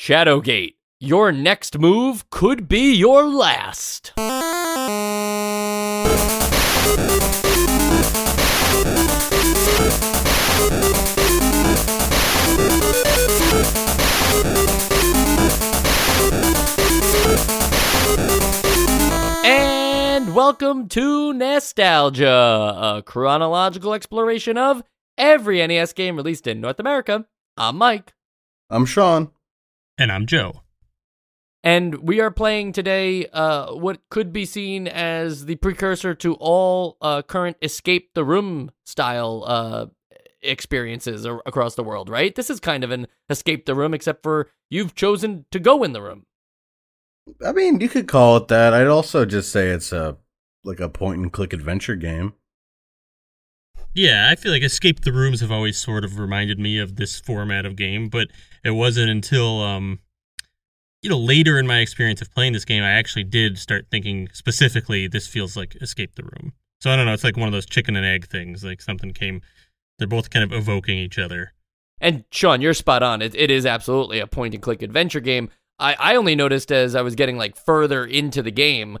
Shadowgate, your next move could be your last. And welcome to NEStalgia, a chronological exploration of every NES game released in North America. I'm Mike. I'm Sean. And I'm Joe. And we are playing today uh, what could be seen as the precursor to all uh, current escape the room style uh, experiences ar- across the world, right? This is kind of an escape the room, except for you've chosen to go in the room. I mean, you could call it that. I'd also just say it's a like a point and click adventure game. Yeah, I feel like escape the rooms have always sort of reminded me of this format of game, but it wasn't until um you know later in my experience of playing this game I actually did start thinking specifically this feels like escape the room. So I don't know, it's like one of those chicken and egg things, like something came they're both kind of evoking each other. And Sean, you're spot on. It, it is absolutely a point and click adventure game. I, I only noticed as I was getting like further into the game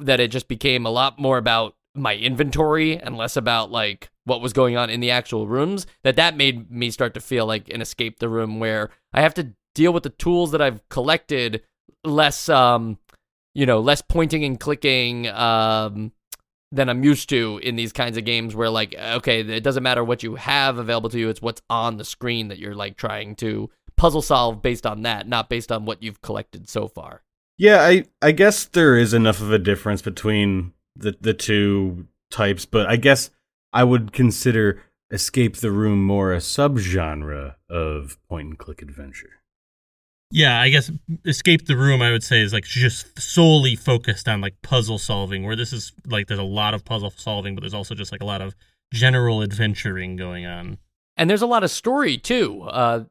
that it just became a lot more about my inventory and less about like what was going on in the actual rooms that that made me start to feel like an escape the room where I have to deal with the tools that I've collected less um you know less pointing and clicking um than I'm used to in these kinds of games where like okay it doesn't matter what you have available to you it's what's on the screen that you're like trying to puzzle solve based on that not based on what you've collected so far. Yeah, I I guess there is enough of a difference between the the two types, but I guess I would consider escape the room more a subgenre of point and click adventure. Yeah, I guess escape the room I would say is like just solely focused on like puzzle solving where this is like there's a lot of puzzle solving but there's also just like a lot of general adventuring going on. and there's a lot of story too uh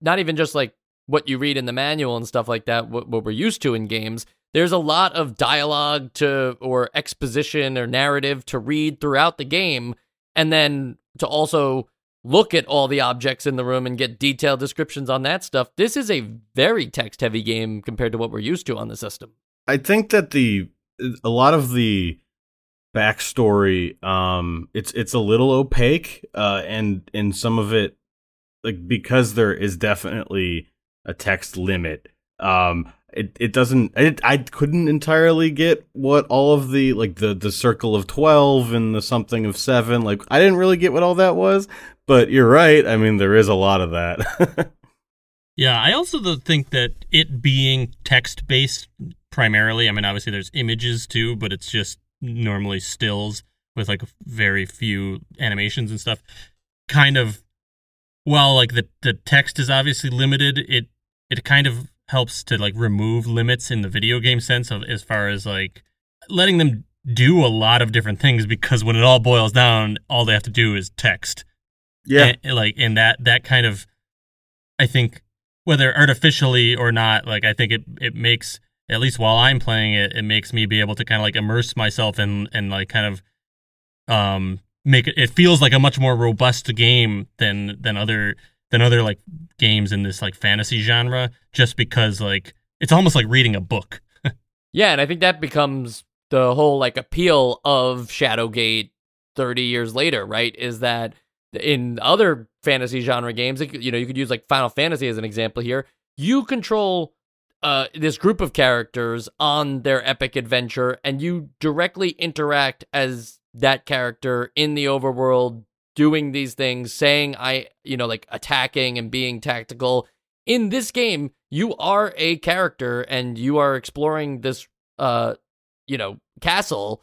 not even just like what you read in the manual and stuff like that what, what we're used to in games there's a lot of dialogue to or exposition or narrative to read throughout the game and then to also look at all the objects in the room and get detailed descriptions on that stuff this is a very text heavy game compared to what we're used to on the system. I think that the a lot of the backstory um it's it's a little opaque uh and and some of it like because there is definitely a text limit um it it doesn't it, I couldn't entirely get what all of the like the the circle of 12 and the something of 7 like I didn't really get what all that was but you're right I mean there is a lot of that Yeah, I also think that it being text based primarily, I mean, obviously there's images too, but it's just normally stills with like very few animations and stuff. Kind of, well like the, the text is obviously limited, it it kind of helps to like remove limits in the video game sense of as far as like letting them do a lot of different things because when it all boils down, all they have to do is text. yeah And, like and that that kind of i think whether artificially or not like i think it it makes at least while i'm playing it it makes me be able to kind of like immerse myself in and like kind of um make it it feels like a much more robust game than than other than other like games in this like fantasy genre just because like it's almost like reading a book Yeah, and I think that becomes the whole like appeal of Shadowgate 30 years later, right? Is that in other fantasy genre games, you know, you could use like Final Fantasy as an example here. You control uh, this group of characters on their epic adventure, and you directly interact as that character in the overworld, doing these things, saying, I, you know, like attacking and being tactical. In this game, you are a character and you are exploring this, uh, you know, castle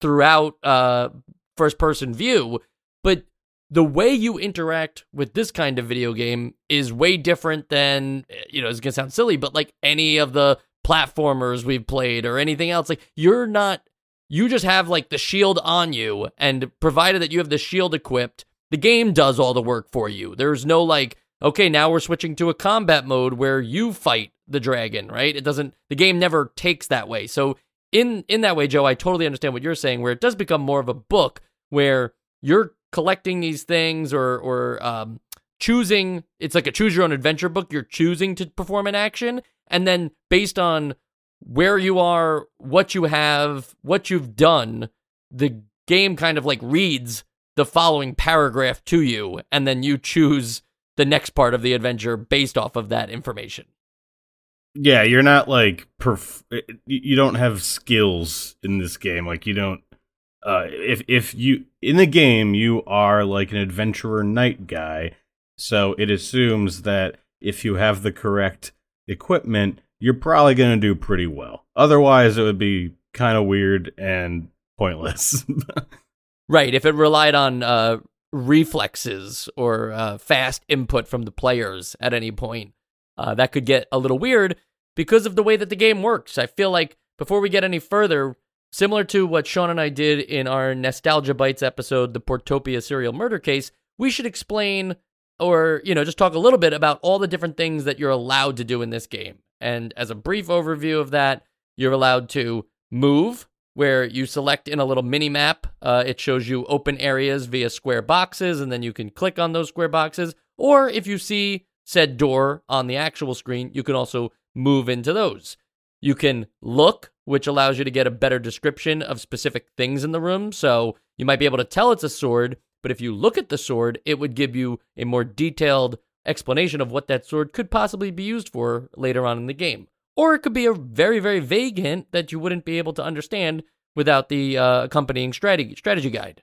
throughout uh, first person view, but the way you interact with this kind of video game is way different than you know it's gonna sound silly but like any of the platformers we've played or anything else like you're not you just have like the shield on you and provided that you have the shield equipped the game does all the work for you. There's no like okay now we're switching to a combat mode where you fight the dragon right? It doesn't the game never takes that way. So in in that way joe i totally understand what you're saying where it does become more of a book where you're collecting these things or or um, choosing it's like a choose your own adventure book. You're choosing to perform an action and then based on where you are what you have what you've done the game kind of like reads the following paragraph to you and then you choose the next part of the adventure based off of that information. Yeah you're not like perf- you don't have skills in this game like you don't uh, if if you in the game you are like an adventurer knight guy, so it assumes that if you have the correct equipment, you're probably going to do pretty well. Otherwise, it would be kind of weird and pointless. right. If it relied on uh, reflexes or uh, fast input from the players at any point, uh, that could get a little weird because of the way that the game works. I feel like before we get any further, Similar to what Sean and I did in our NEStalgia Bites episode, the Portopia serial murder case, we should explain or, you know, just talk a little bit about all the different things that you're allowed to do in this game. And as a brief overview of that, you're allowed to move, where you select in a little mini map. Uh, it shows you open areas via square boxes, and then you can click on those square boxes. Or if you see said door on the actual screen, you can also move into those. You can look, which allows you to get a better description of specific things in the room. So you might be able to tell it's a sword, but if you look at the sword, it would give you a more detailed explanation of what that sword could possibly be used for later on in the game. Or it could be a very, very vague hint that you wouldn't be able to understand without the uh, accompanying strategy strategy guide.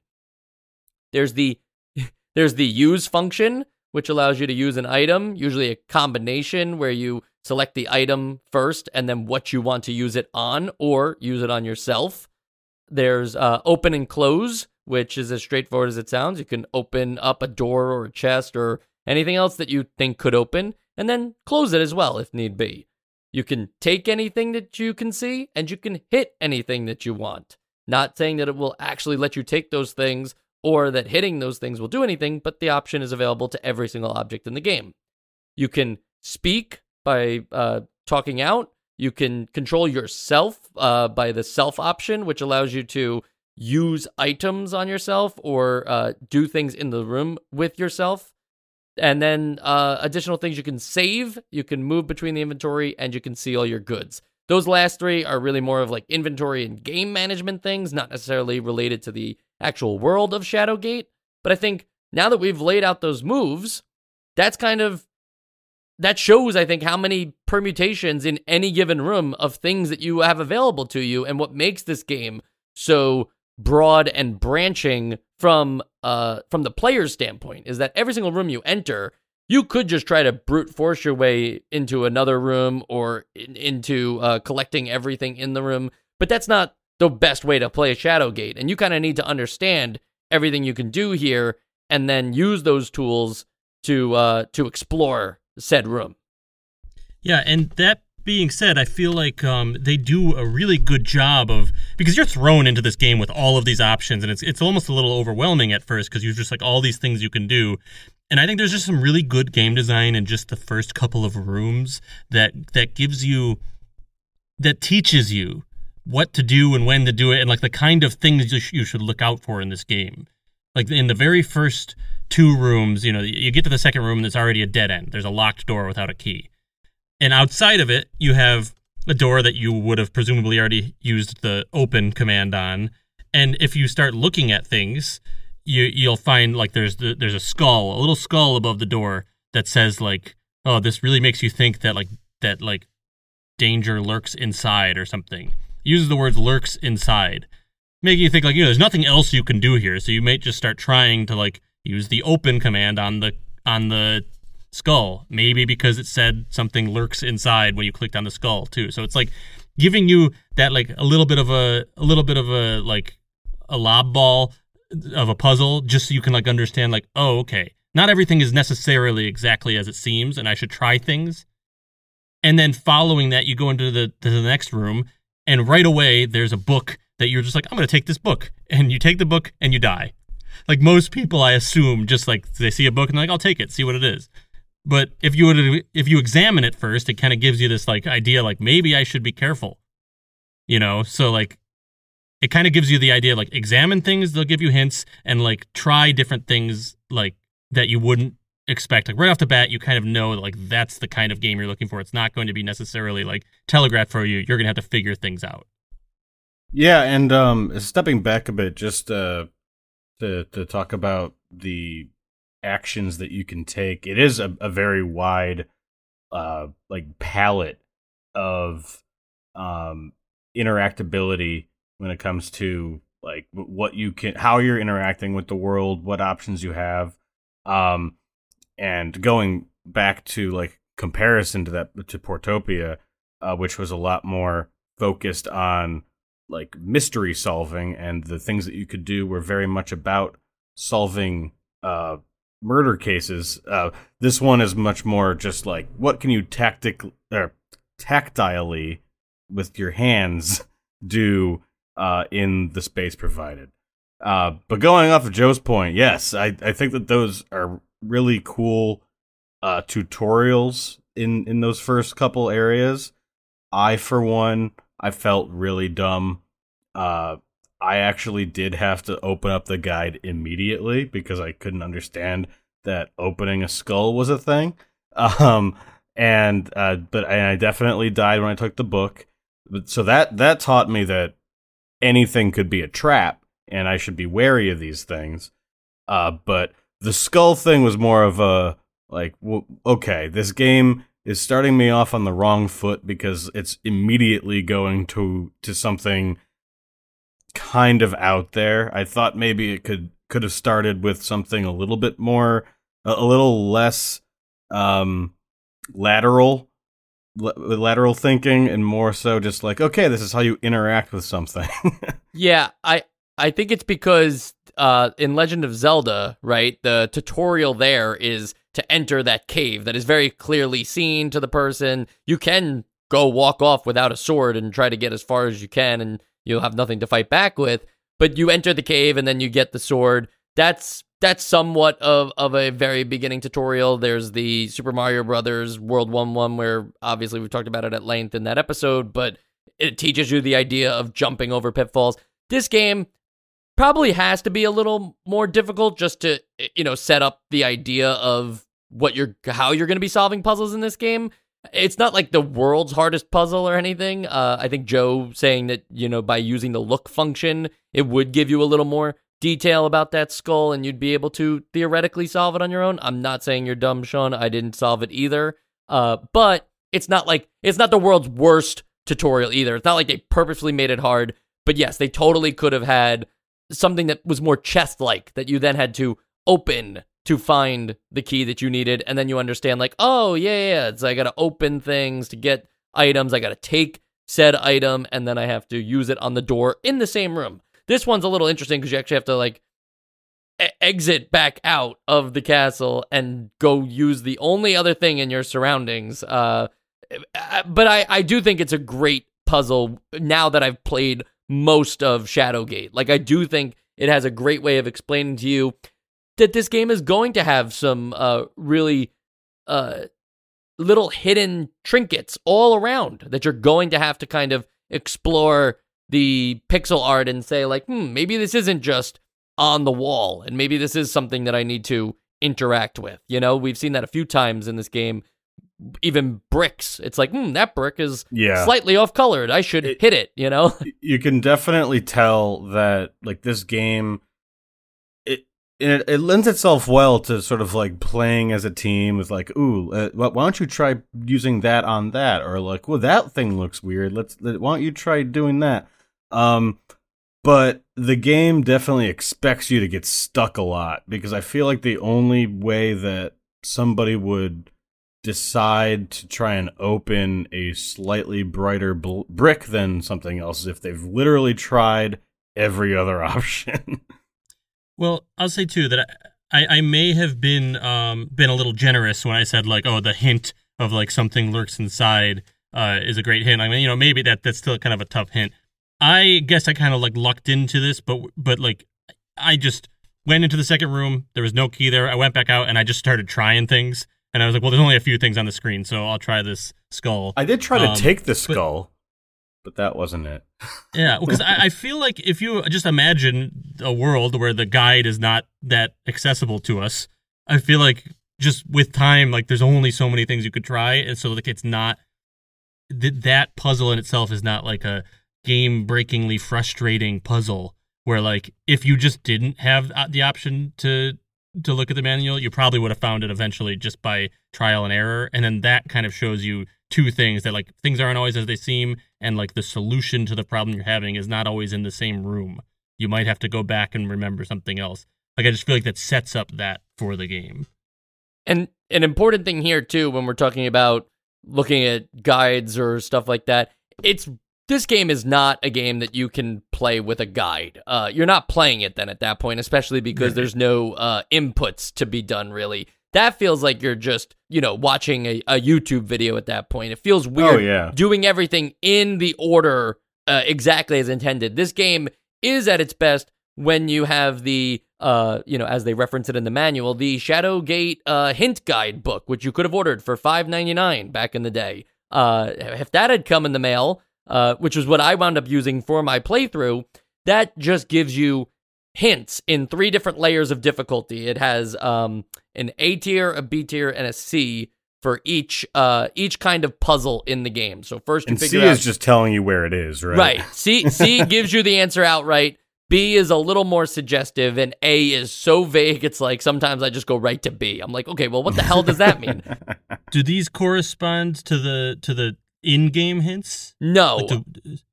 There's the there's the use function, which allows you to use an item, usually a combination where you select the item first and then what you want to use it on or use it on yourself. There's uh, open and close, which is as straightforward as it sounds. You can open up a door or a chest or anything else that you think could open and then close it as well if need be. You can take anything that you can see and you can hit anything that you want. Not saying that it will actually let you take those things or that hitting those things will do anything, but the option is available to every single object in the game. You can speak by uh, talking out. You can control yourself uh, by the self option, which allows you to use items on yourself or uh, do things in the room with yourself. And then uh, additional things you can save, you can move between the inventory, and you can see all your goods. Those last three are really more of like inventory and game management things, not necessarily related to the actual world of Shadowgate. But I think now that we've laid out those moves, that's kind of that shows, I think, how many permutations in any given room of things that you have available to you, and what makes this game so broad and branching from uh from the player's standpoint is that every single room you enter, you could just try to brute force your way into another room or in, into uh, collecting everything in the room, but that's not the best way to play a Shadowgate, and you kind of need to understand everything you can do here, and then use those tools to uh to explore said room. Yeah, and that being said, I feel like um, they do a really good job of because you're thrown into this game with all of these options, and it's it's almost a little overwhelming at first because you're just like all these things you can do. And I think there's just some really good game design in just the first couple of rooms that that gives you that teaches you what to do and when to do it, and like the kind of things you, sh- you should look out for in this game. Like in the very first two rooms. You know, you get to the second room and there's already a dead end. There's a locked door without a key. And outside of it, you have a door that you would have presumably already used the open command on. And if you start looking at things, you you'll find like there's the, there's a skull, a little skull above the door that says like, "Oh, this really makes you think that like that like danger lurks inside or something." It uses the words lurks inside, making you think like, you know, there's nothing else you can do here. So you might just start trying to like use the open command on the on the skull. Maybe because it said something lurks inside when you clicked on the skull too. So it's like giving you that like a little bit of a a little bit of a like a lob ball of a puzzle just so you can like understand like oh okay not everything is necessarily exactly as it seems and i should try things and then following that you go into the to the next room and right away there's a book that you're just like i'm going to take this book and you take the book and you die like most people i assume just like they see a book and they're like i'll take it see what it is but if you would if you examine it first it kind of gives you this like idea like maybe i should be careful you know? So like it kind of gives you the idea like examine things they'll give you hints and like try different things like that you wouldn't expect. Like right off the bat you kind of know like that's the kind of game you're looking for. It's not going to be necessarily like telegraphed for you. You're going to have to figure things out. Yeah, and um, stepping back a bit, just uh, to to talk about the actions that you can take. It is a, a very wide, uh, like palette of um interactability when it comes to like what you can, how you're interacting with the world, what options you have, um, and going back to like comparison to that to Portopia, uh, which was a lot more focused on like mystery solving and the things that you could do were very much about solving uh murder cases uh this one is much more just like what can you tactic or tactilely with your hands do uh in the space provided uh but going off of joe's point yes i i think that those are really cool uh tutorials in in those first couple areas i for one I felt really dumb. Uh, I actually did have to open up the guide immediately because I couldn't understand that opening a skull was a thing. Um, and uh, but and I definitely died when I took the book. So that that taught me that anything could be a trap, and I should be wary of these things. Uh, but the skull thing was more of a like, w- okay, this game is starting me off on the wrong foot because it's immediately going to to something kind of out there. I thought maybe it could could have started with something a little bit more a, little less um lateral la- lateral thinking and more so just like okay, this is how you interact with something. Yeah, I I think it's because uh in Legend of Zelda, right, the tutorial there is to enter that cave that is very clearly seen to the person. You can go walk off without a sword and try to get as far as you can and you'll have nothing to fight back with, but you enter the cave and then you get the sword. That's that's somewhat of, of a very beginning tutorial. There's the Super Mario Brothers World 1 1, where obviously we've talked about it at length in that episode, but it teaches you the idea of jumping over pitfalls. This game probably has to be a little more difficult just to you know set up the idea of what you're how you're going to be solving puzzles in this game. It's not like the world's hardest puzzle or anything. Uh, I think Joe saying that you know by using the look function, it would give you a little more detail about that skull, and you'd be able to theoretically solve it on your own. I'm not saying you're dumb, Sean. I didn't solve it either. Uh, but it's not like it's not the world's worst tutorial either. It's not like they purposely made it hard. But yes, they totally could have had something that was more chest like that you then had to open to find the key that you needed and then you understand like oh yeah yeah, it's i gotta open things to get items i gotta take said item and then i have to use it on the door in the same room this one's a little interesting because you actually have to like e- exit back out of the castle and go use the only other thing in your surroundings uh but i i do think it's a great puzzle now that i've played most of Shadowgate. Like I do think it has a great way of explaining to you that this game is going to have some uh really uh little hidden trinkets all around that you're going to have to kind of explore the pixel art and say like, "Hmm, maybe this isn't just on the wall and maybe this is something that I need to interact with." You know, we've seen that a few times in this game even bricks. It's like, hmm, that brick is Yeah. slightly off colored. I should It- hit it, you know? you can definitely tell that like this game it it, lends itself well to sort of like playing as a team with like ooh uh, why don't you try using that on that? or like well that thing looks weird. Let's let, why don't you try doing that? Um but the game definitely expects you to get stuck a lot because i feel like the only way that somebody would decide to try and open a slightly brighter bl- brick than something else is if they've literally tried every other option. Well, I'll say too that I, I may have been um been a little generous when I said like, oh, the hint of like something lurks inside uh, is a great hint. I mean, you know, maybe that that's still kind of a tough hint. I guess I kind of like lucked into this, but but like I just went into the second room. There was no key there. I went back out and I just started trying things. And I was like, well, there's only a few things on the screen, so I'll try this skull. I did try to Um, take the skull, but, that wasn't it. Yeah, because I, I feel like if you just imagine a world where the guide is not that accessible to us, I feel like just with time, like there's only so many things you could try, and so like it's not th- that puzzle in itself is not like a game-breakingly frustrating puzzle where like if you just didn't have uh, the option to to look at the manual, you probably would have found it eventually just by trial and error, and then that kind of shows you two things that like things aren't always as they seem and like the solution to the problem you're having is not always in the same room. You might have to go back and remember something else. Like I just feel like that sets up that for the game. And an important thing here too, when we're talking about looking at guides or stuff like that, it's this game is not a game that you can play with a guide. Uh, you're not playing it then at that point, especially because there's no uh, inputs to be done. Really, that feels like you're just you know watching a, a YouTube video at that point. It feels weird Oh yeah. doing everything in the order uh, exactly as intended. This game is at its best when you have the, uh, you know, as they reference it in the manual, the Shadowgate uh, hint guide book, which you could have ordered for five ninety nine back in the day. Uh, if that had come in the mail, uh, which was what I wound up using for my playthrough, that just gives you hints in three different layers of difficulty. It has um, an A tier, a B tier, and a C for each uh each kind of puzzle in the game. So first you And C out is just telling you where it is, right? right. C C gives you the answer outright. B is a little more suggestive, and A is so vague. It's like sometimes I just go right to B. I'm like, okay, well, what the hell does that mean? Do these correspond to the to the in-game hints? No, Like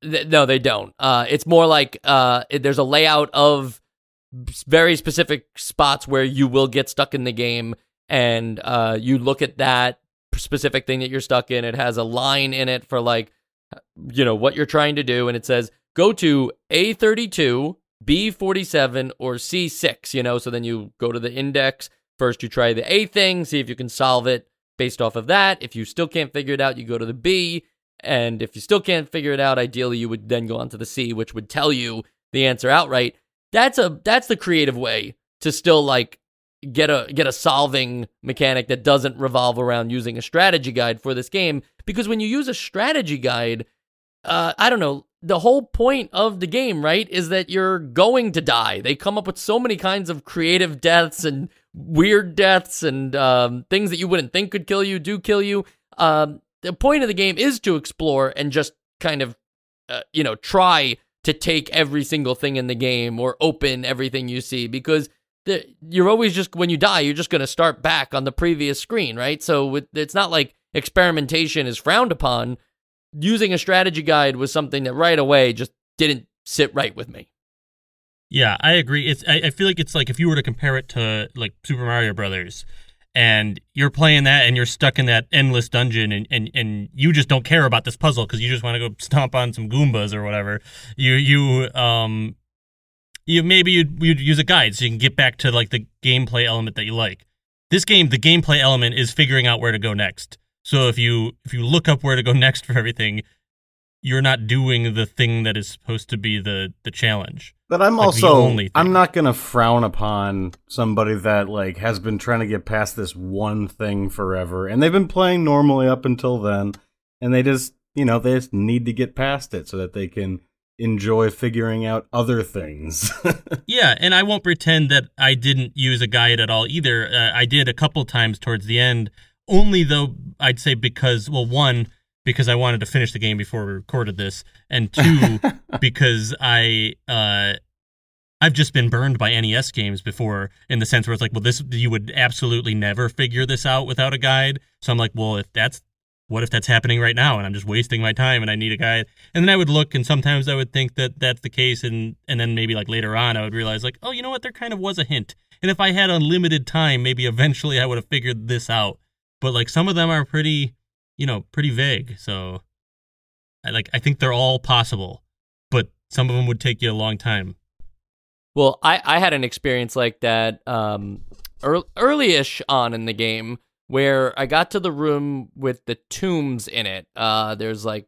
Th- no, they don't. Uh, it's more like uh, it- there's a layout of very specific spots where you will get stuck in the game, and uh, you look at that specific thing that you're stuck in. It has a line in it for like, you know, what you're trying to do, and it says go to A32, B47, or C6. You know, so then you go to the index. First, you try the A thing, see if you can solve it based off of that. If you still can't figure it out, you go to the B. And if you still can't figure it out, ideally you would then go on to the C, which would tell you the answer outright. That's a that's the creative way to still like get a get a solving mechanic that doesn't revolve around using a strategy guide for this game. Because when you use a strategy guide, uh, I don't know, the whole point of the game, right, is that you're going to die. They come up with so many kinds of creative deaths and weird deaths and um, things that you wouldn't think could kill you do kill you. Um, the point of the game is to explore and just kind of, uh, you know, try to take every single thing in the game or open everything you see because the, you're always just when you die, you're just going to start back on the previous screen, right? So with, it's not like experimentation is frowned upon. Using a strategy guide was something that right away just didn't sit right with me. Yeah, I agree. It's I, I feel like it's like if you were to compare it to like Super Mario Brothers and you're playing that and you're stuck in that endless dungeon and, and, and you just don't care about this puzzle because you just want to go stomp on some Goombas or whatever. You you um you maybe you'd, you'd use a guide so you can get back to like the gameplay element that you like. This game, the gameplay element is figuring out where to go next. So if you if you look up where to go next for everything, you're not doing the thing that is supposed to be the the challenge. But I'm Like also. I'm not gonna frown upon somebody that like has been trying to get past this one thing forever, and they've been playing normally up until then, and they just you know they just need to get past it so that they can enjoy figuring out other things. Yeah, and I won't pretend that I didn't use a guide at all either. Uh, I did a couple times towards the end, only though I'd say because, well, one, because I wanted to finish the game before we recorded this, and two, because I, uh, I've just been burned by NES games before in the sense where it's like, well, this, you would absolutely never figure this out without a guide. So I'm like, well, if that's, what if that's happening right now and I'm just wasting my time and I need a guide? And then I would look and sometimes I would think that that's the case and and then maybe like later on I would realize like, oh, you know what? There kind of was a hint. And if I had unlimited time, maybe eventually I would have figured this out. But like some of them are pretty, you know, pretty vague. So I like I think they're all possible, but some of them would take you a long time. Well, I, I had an experience like that um, early, early-ish on in the game where I got to the room with the tombs in it. Uh, there's like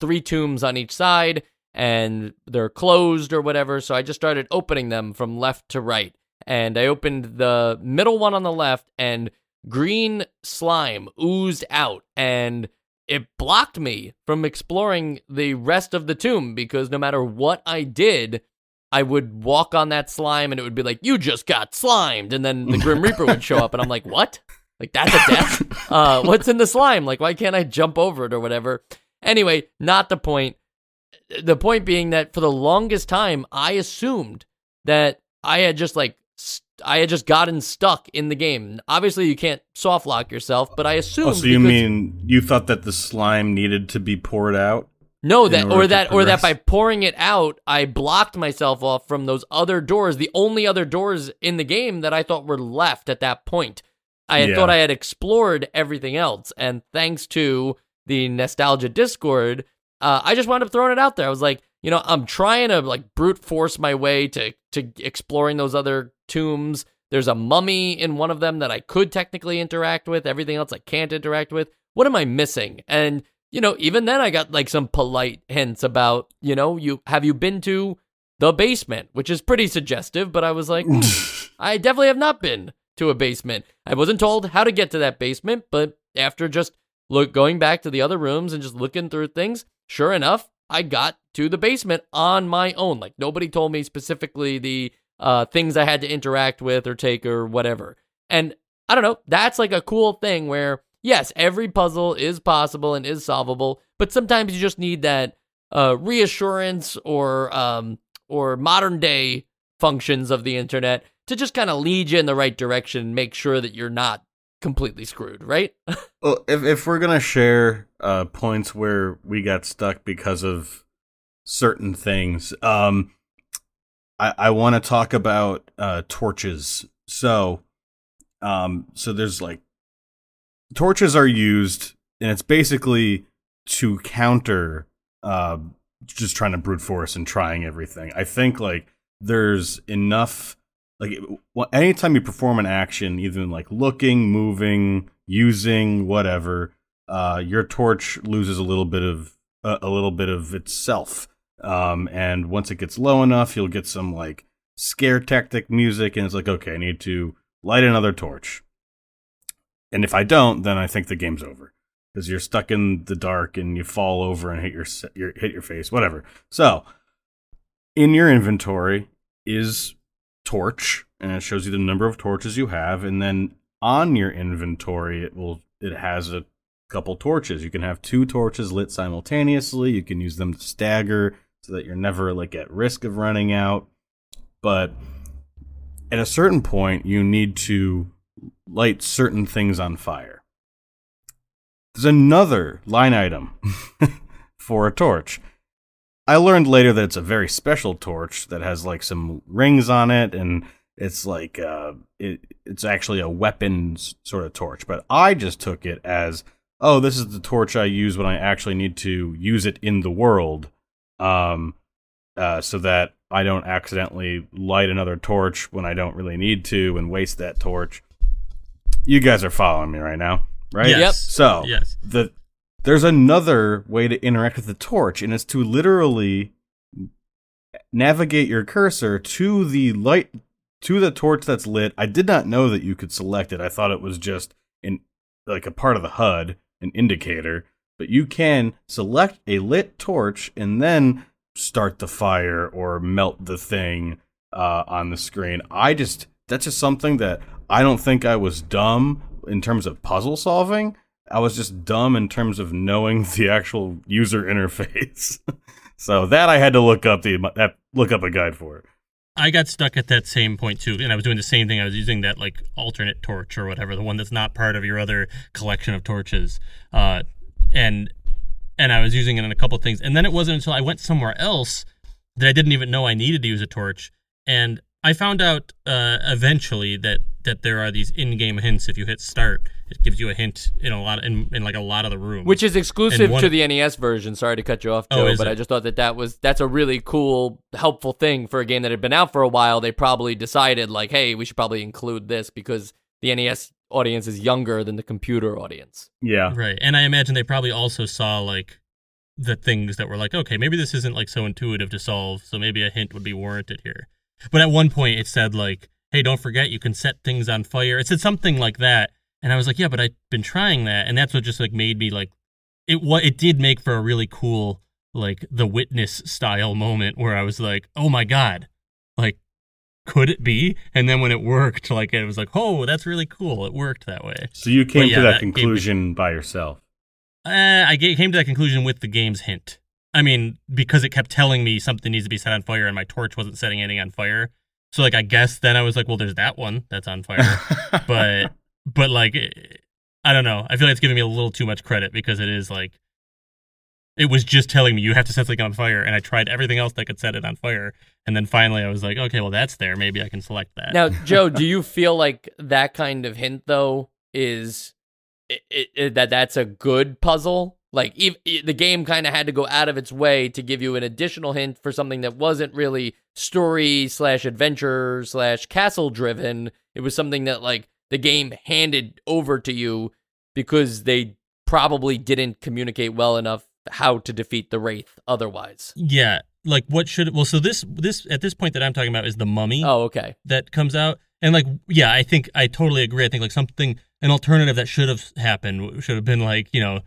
three tombs on each side, and they're closed or whatever. So I just started opening them from left to right. And I opened the middle one on the left, and green slime oozed out. And it blocked me from exploring the rest of the tomb because no matter what I did, I would walk on that slime and it would be like, you just got slimed. And then the Grim Reaper would show up and I'm like, what? Like, that's a death? Uh, what's in the slime? Like, why can't I jump over it or whatever? Anyway, not the point. The point being that for the longest time, I assumed that I had just like I had just gotten stuck in the game. Obviously, you can't soft lock yourself, but I assume. Oh, so you mean you thought that the slime needed to be poured out? No, that or that or that by pouring it out, I blocked myself off from those other doors, the only other doors in the game that I thought were left at that point. I had yeah. thought I had explored everything else, and thanks to the NEStalgia Discord, uh, I just wound up throwing it out there. I was like, you know, I'm trying to like brute force my way to to exploring those other tombs. There's a mummy in one of them that I could technically interact with. Everything else I can't interact with. What am I missing? And you know, even then I got like some polite hints about, you know, you have you been to the basement, which is pretty suggestive, but I was like, hmm, I definitely have not been to a basement. I wasn't told how to get to that basement, but after just look going back to the other rooms and just looking through things, sure enough, I got to the basement on my own. Like nobody told me specifically the uh, things I had to interact with or take or whatever. And I don't know, that's like a cool thing where, yes, every puzzle is possible and is solvable, but sometimes you just need that uh, reassurance or um, or modern day functions of the internet to just kind of lead you in the right direction, make sure that you're not completely screwed, right? well, if if we're gonna share uh, points where we got stuck because of certain things, um, I, I want to talk about uh, torches. So, um, so there's like torches are used, and it's basically to counter uh, just trying to brute force and trying everything. I think like there's enough like anytime you perform an action, either like looking, moving, using, whatever, uh, your torch loses a little bit of uh, a little bit of itself. Um, and once it gets low enough, you'll get some like scare tactic music, and it's like, okay, I need to light another torch. And if I don't, then I think the game's over because you're stuck in the dark and you fall over and hit your, your hit your face, whatever. So, in your inventory is torch, and it shows you the number of torches you have, and then on your inventory it will it has a couple torches. You can have two torches lit simultaneously. You can use them to stagger so that you're never like at risk of running out. But at a certain point, you need to light certain things on fire. There's another line item for a torch. I learned later that it's a very special torch that has like some rings on it and it's like uh it it's actually a weapons sort of torch, but I just took it as oh, this is the torch I use when I actually need to use it in the world um, uh, so that I don't accidentally light another torch when I don't really need to and waste that torch. You guys are following me right now, right? Yes. Yep. So yes. the there's another way to interact with the torch, and it's to literally navigate your cursor to the light to the torch that's lit. I did not know that you could select it. I thought it was just in like a part of the HUD, an indicator but you can select a lit torch and then start the fire or melt the thing uh, on the screen. I just that's just something that I don't think I was dumb in terms of puzzle solving. I was just dumb in terms of knowing the actual user interface. so that I had to look up the that look up a guide for. I got stuck at that same point too, and I was doing the same thing. I was using that like alternate torch or whatever, the one that's not part of your other collection of torches, uh, and and I was using it in a couple things. And then it wasn't until I went somewhere else that I didn't even know I needed to use a torch. And I found out uh, eventually that that there are these in-game hints if you hit start. It gives you a hint in a lot in, in like a lot of the rooms. which is exclusive And one- to the NES version. Sorry to cut you off, Oh, Joe, is but it? I just thought that that was that's a really cool, helpful thing for a game that had been out for a while. They probably decided like, hey, we should probably include this because the NES audience is younger than the computer audience. Yeah. Right. And I imagine they probably also saw like the things that were like, okay, maybe this isn't like so intuitive to solve, so maybe a hint would be warranted here. But at one point it said like, hey, don't forget you can set things on fire. It said something like that. And I was like, yeah, but I've been trying that. And that's what just like made me like it what it did make for a really cool like the witness style moment where I was like, oh my God. Like could it be? And then when it worked, like it was like, oh, that's really cool. It worked that way. So you came yeah, to that, that gave me- conclusion by yourself. Uh, I came to that conclusion with the game's hint. I mean, because it kept telling me something needs to be set on fire, and my torch wasn't setting anything on fire. So, like, I guess then I was like, well, there's that one that's on fire. but, but like, I don't know. I feel like it's giving me a little too much credit because it is like, it was just telling me you have to set something on fire, and I tried everything else that could set it on fire, and then finally I was like, okay, well, that's there. Maybe I can select that. Now, Joe, do you feel like that kind of hint though is i i i- that that's a good puzzle? Like the game kind of had to go out of its way to give you an additional hint for something that wasn't really story slash adventure slash castle driven. It was something that like the game handed over to you because they probably didn't communicate well enough how to defeat the wraith otherwise. yeah, like what should well? So this this at this point that I'm talking about is the mummy. Oh, okay. that comes out and like yeah i think i totally agree i think like something an alternative that should have happened should have been like you know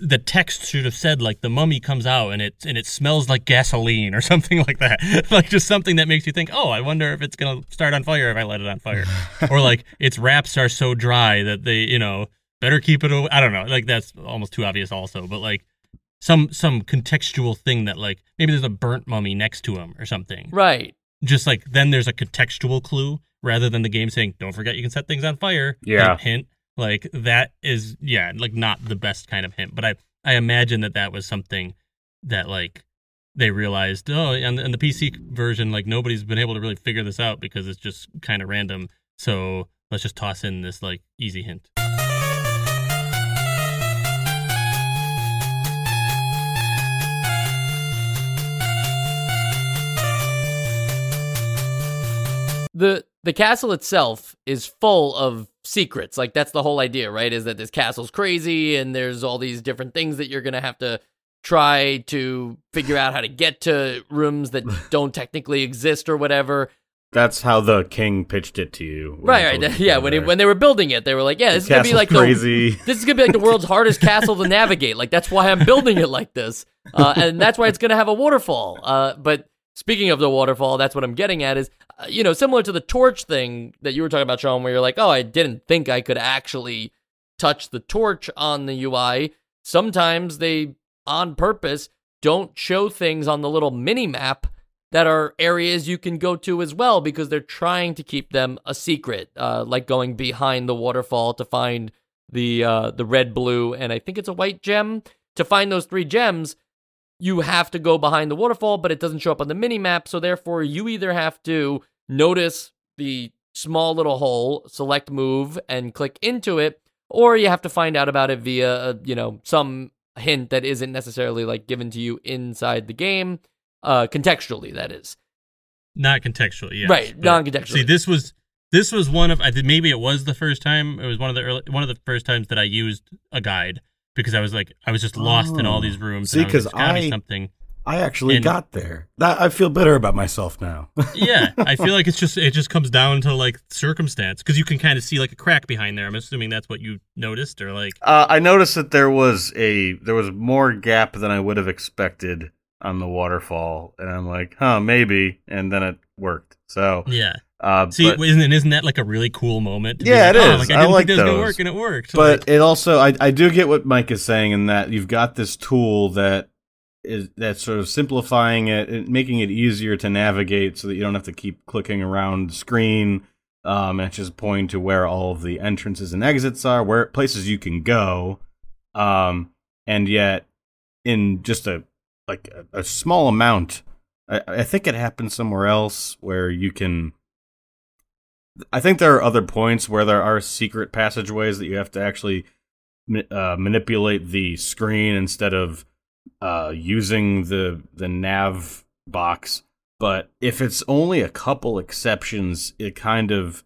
the text should have said like the mummy comes out and it and it smells like gasoline or something like that like just something that makes you think oh i wonder if it's gonna start on fire if i let it on fire or like its wraps are so dry that they you know better keep it away. i don't know like that's almost too obvious also but like some some contextual thing that like maybe there's a burnt mummy next to him or something Right. just like then there's a contextual clue rather than the game saying don't forget you can set things on fire Yeah. hint, hint like that is yeah like not the best kind of hint but i i imagine that that was something that like they realized oh and, and the pc version like nobody's been able to really figure this out because it's just kind of random. So let's just toss in this like easy hint. The the castle itself is full of secrets. Like that's the whole idea, right? Is that this castle's crazy and there's all these different things that you're gonna have to try to figure out how to get to rooms that don't technically exist or whatever. That's how the king pitched it to you. Right, right. Yeah, when it, when they were building it, they were like, "Yeah, this is gonna be like the crazy. this is gonna be like the world's hardest castle to navigate. Like that's why I'm building it like this, uh, and that's why it's gonna have a waterfall. Uh, but speaking of the waterfall, that's what I'm getting at is, uh, you know, similar to the torch thing that you were talking about, Sean, where you're like, oh, I didn't think I could actually touch the torch on the UI. Sometimes they, on purpose, don't show things on the little mini map that are areas you can go to as well because they're trying to keep them a secret, uh, like going behind the waterfall to find the uh, the red, blue, and I think it's a white gem. To find those three gems, you have to go behind the waterfall, but it doesn't show up on the mini map. So therefore, you either have to notice the small little hole, select move, and click into it, or you have to find out about it via uh, you know some hint that isn't necessarily like given to you inside the game, uh, contextually. That is not contextually yeah, right, non-contextually. See, this was this was one of I think maybe it was the first time. It was one of the early, one of the first times that I used a guide because I was like I was just lost in all these rooms. See, and I like, "There's gotta be I- something. I actually And- got there. That I feel better about myself now. yeah, I feel like it's just it just comes down to like circumstance because you can kind of see like a crack behind there. I'm assuming that's what you noticed or like Uh, I noticed that there was a there was more gap than I would have expected on the waterfall, and I'm like, huh, maybe, and then it worked. So, yeah. Uh, See, but, isn't isn't that like a really cool moment? Yeah, like, it oh, is. Like, I I like think that those. work and it worked. but Like, it also I I do get what Mike is saying in that you've got this tool that is that's sort of simplifying it, and making it easier to navigate, so that you don't have to keep clicking around the screen. Um, and it's just pointing to where all of the entrances and exits are, where places you can go. Um, and yet in just a like a, a small amount. I, I think it happens somewhere else where you can I think there are other points where there are secret passageways that you have to actually uh, manipulate the screen instead of uh, using the the nav box. But if it's only a couple exceptions, it kind of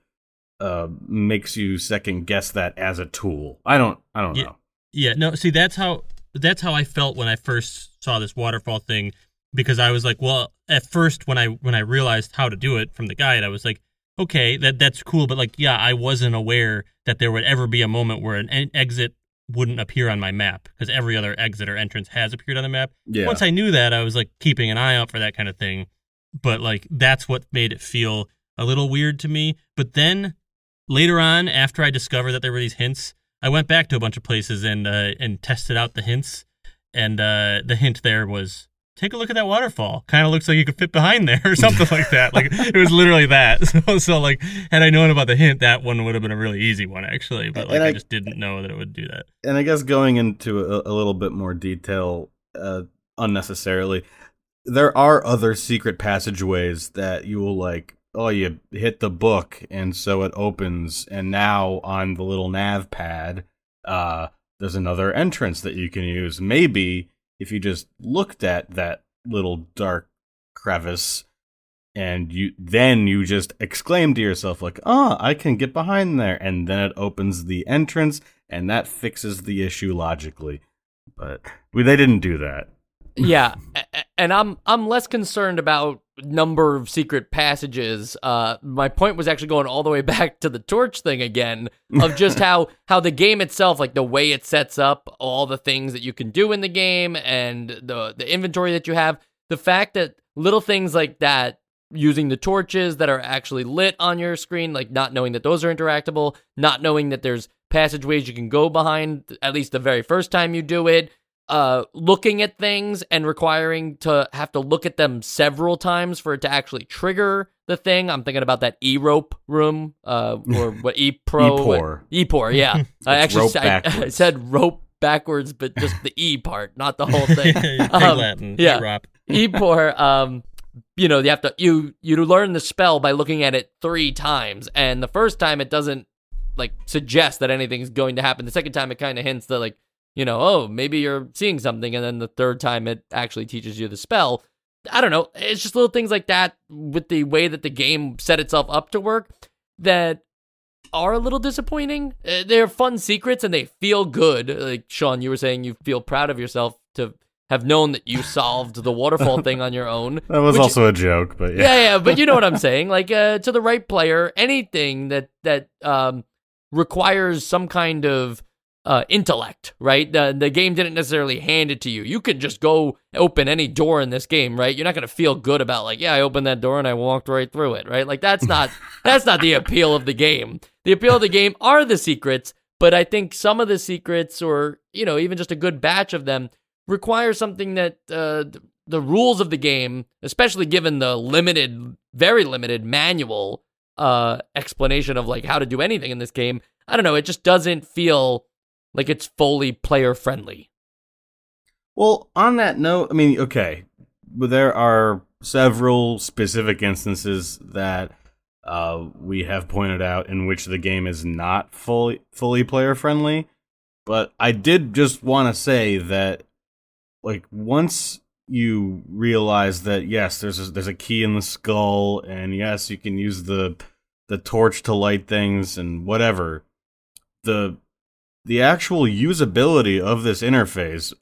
uh, makes you second guess that as a tool. I don't. I don't yeah, know. Yeah. No. See, that's how that's how I felt when I first saw this waterfall thing because I was like, well, at first when I when I realized how to do it from the guide, I was like, okay, that that's cool, but like, yeah, I wasn't aware that there would ever be a moment where an exit wouldn't appear on my map because every other exit or entrance has appeared on the map. Yeah. Once I knew that, I was like keeping an eye out for that kind of thing. But like that's what made it feel a little weird to me. But then later on, after I discovered that there were these hints, I went back to a bunch of places and uh, and tested out the hints. And uh, the hint there was take a look at that waterfall. Kind of looks like you could fit behind there or something like that. Like it was literally that. So, so, like had I known about the hint, that one would have been a really easy one actually. But like I, I, just didn't know that it would do that. And I guess going into a, a little bit more detail, uh, unnecessarily, there are other secret passageways that you will like. Oh, you hit the book, and so it opens, and now on the little nav pad, uh, there's another entrance that you can use. Maybe if you just looked at that little dark crevice and you then you just exclaim to yourself like ah oh, i can get behind there. And then it opens the entrance and that fixes the issue logically. But we, they didn't do that. Yeah and i'm i'm less concerned about number of secret passages. Uh, my point was actually going all the way back to the torch thing again of just how how the game itself, like the way it sets up all the things that you can do in the game and the the inventory that you have. The fact that little things like that, using the torches that are actually lit on your screen, like not knowing that those are interactable, not knowing that there's passageways you can go behind at least the very first time you do it uh, looking at things and requiring to have to look at them several times for it to actually trigger the thing. I'm thinking about that E rope room, uh, or what E Pro, E-Por. E-Por, yeah. I actually I, I, said rope backwards, but just the E part, not the whole thing. um, Latin, yeah, E-Por. Um, you know, you have to you you learn the spell by looking at it three times, and the first time it doesn't like suggest that anything's going to happen. The second time it kind of hints that like you know, oh, maybe you're seeing something, and then the third time it actually teaches you the spell. I don't know. It's just little things like that with the way that the game set itself up to work that are a little disappointing. Uh, they're fun secrets and they feel good. Like Sean, you were saying you feel proud of yourself to have known that you solved the waterfall thing on your own. That was which, also a joke, but yeah. Yeah, yeah, but you know what I'm saying. Like uh, to the right player, anything that that um, requires some kind of uh, intellect, right? The the game didn't necessarily hand it to you. You could just go open any door in this game, right? You're not gonna feel good about like, yeah, I opened that door and I walked right through it, right? Like that's not that's not the appeal of the game. The appeal of the game are the secrets, but I think some of the secrets, or you know, even just a good batch of them, require something that uh, the rules of the game, especially given the limited, very limited manual uh, explanation of like how to do anything in this game. I don't know. It just doesn't feel like it's fully player friendly. Well, on that note, I mean, okay, but there are several specific instances that uh, we have pointed out in which the game is not fully fully player friendly. But I did just want to say that, like, once you realize that yes, there's a, there's a key in the skull, and yes, you can use the the torch to light things and whatever. The the actual usability of this interface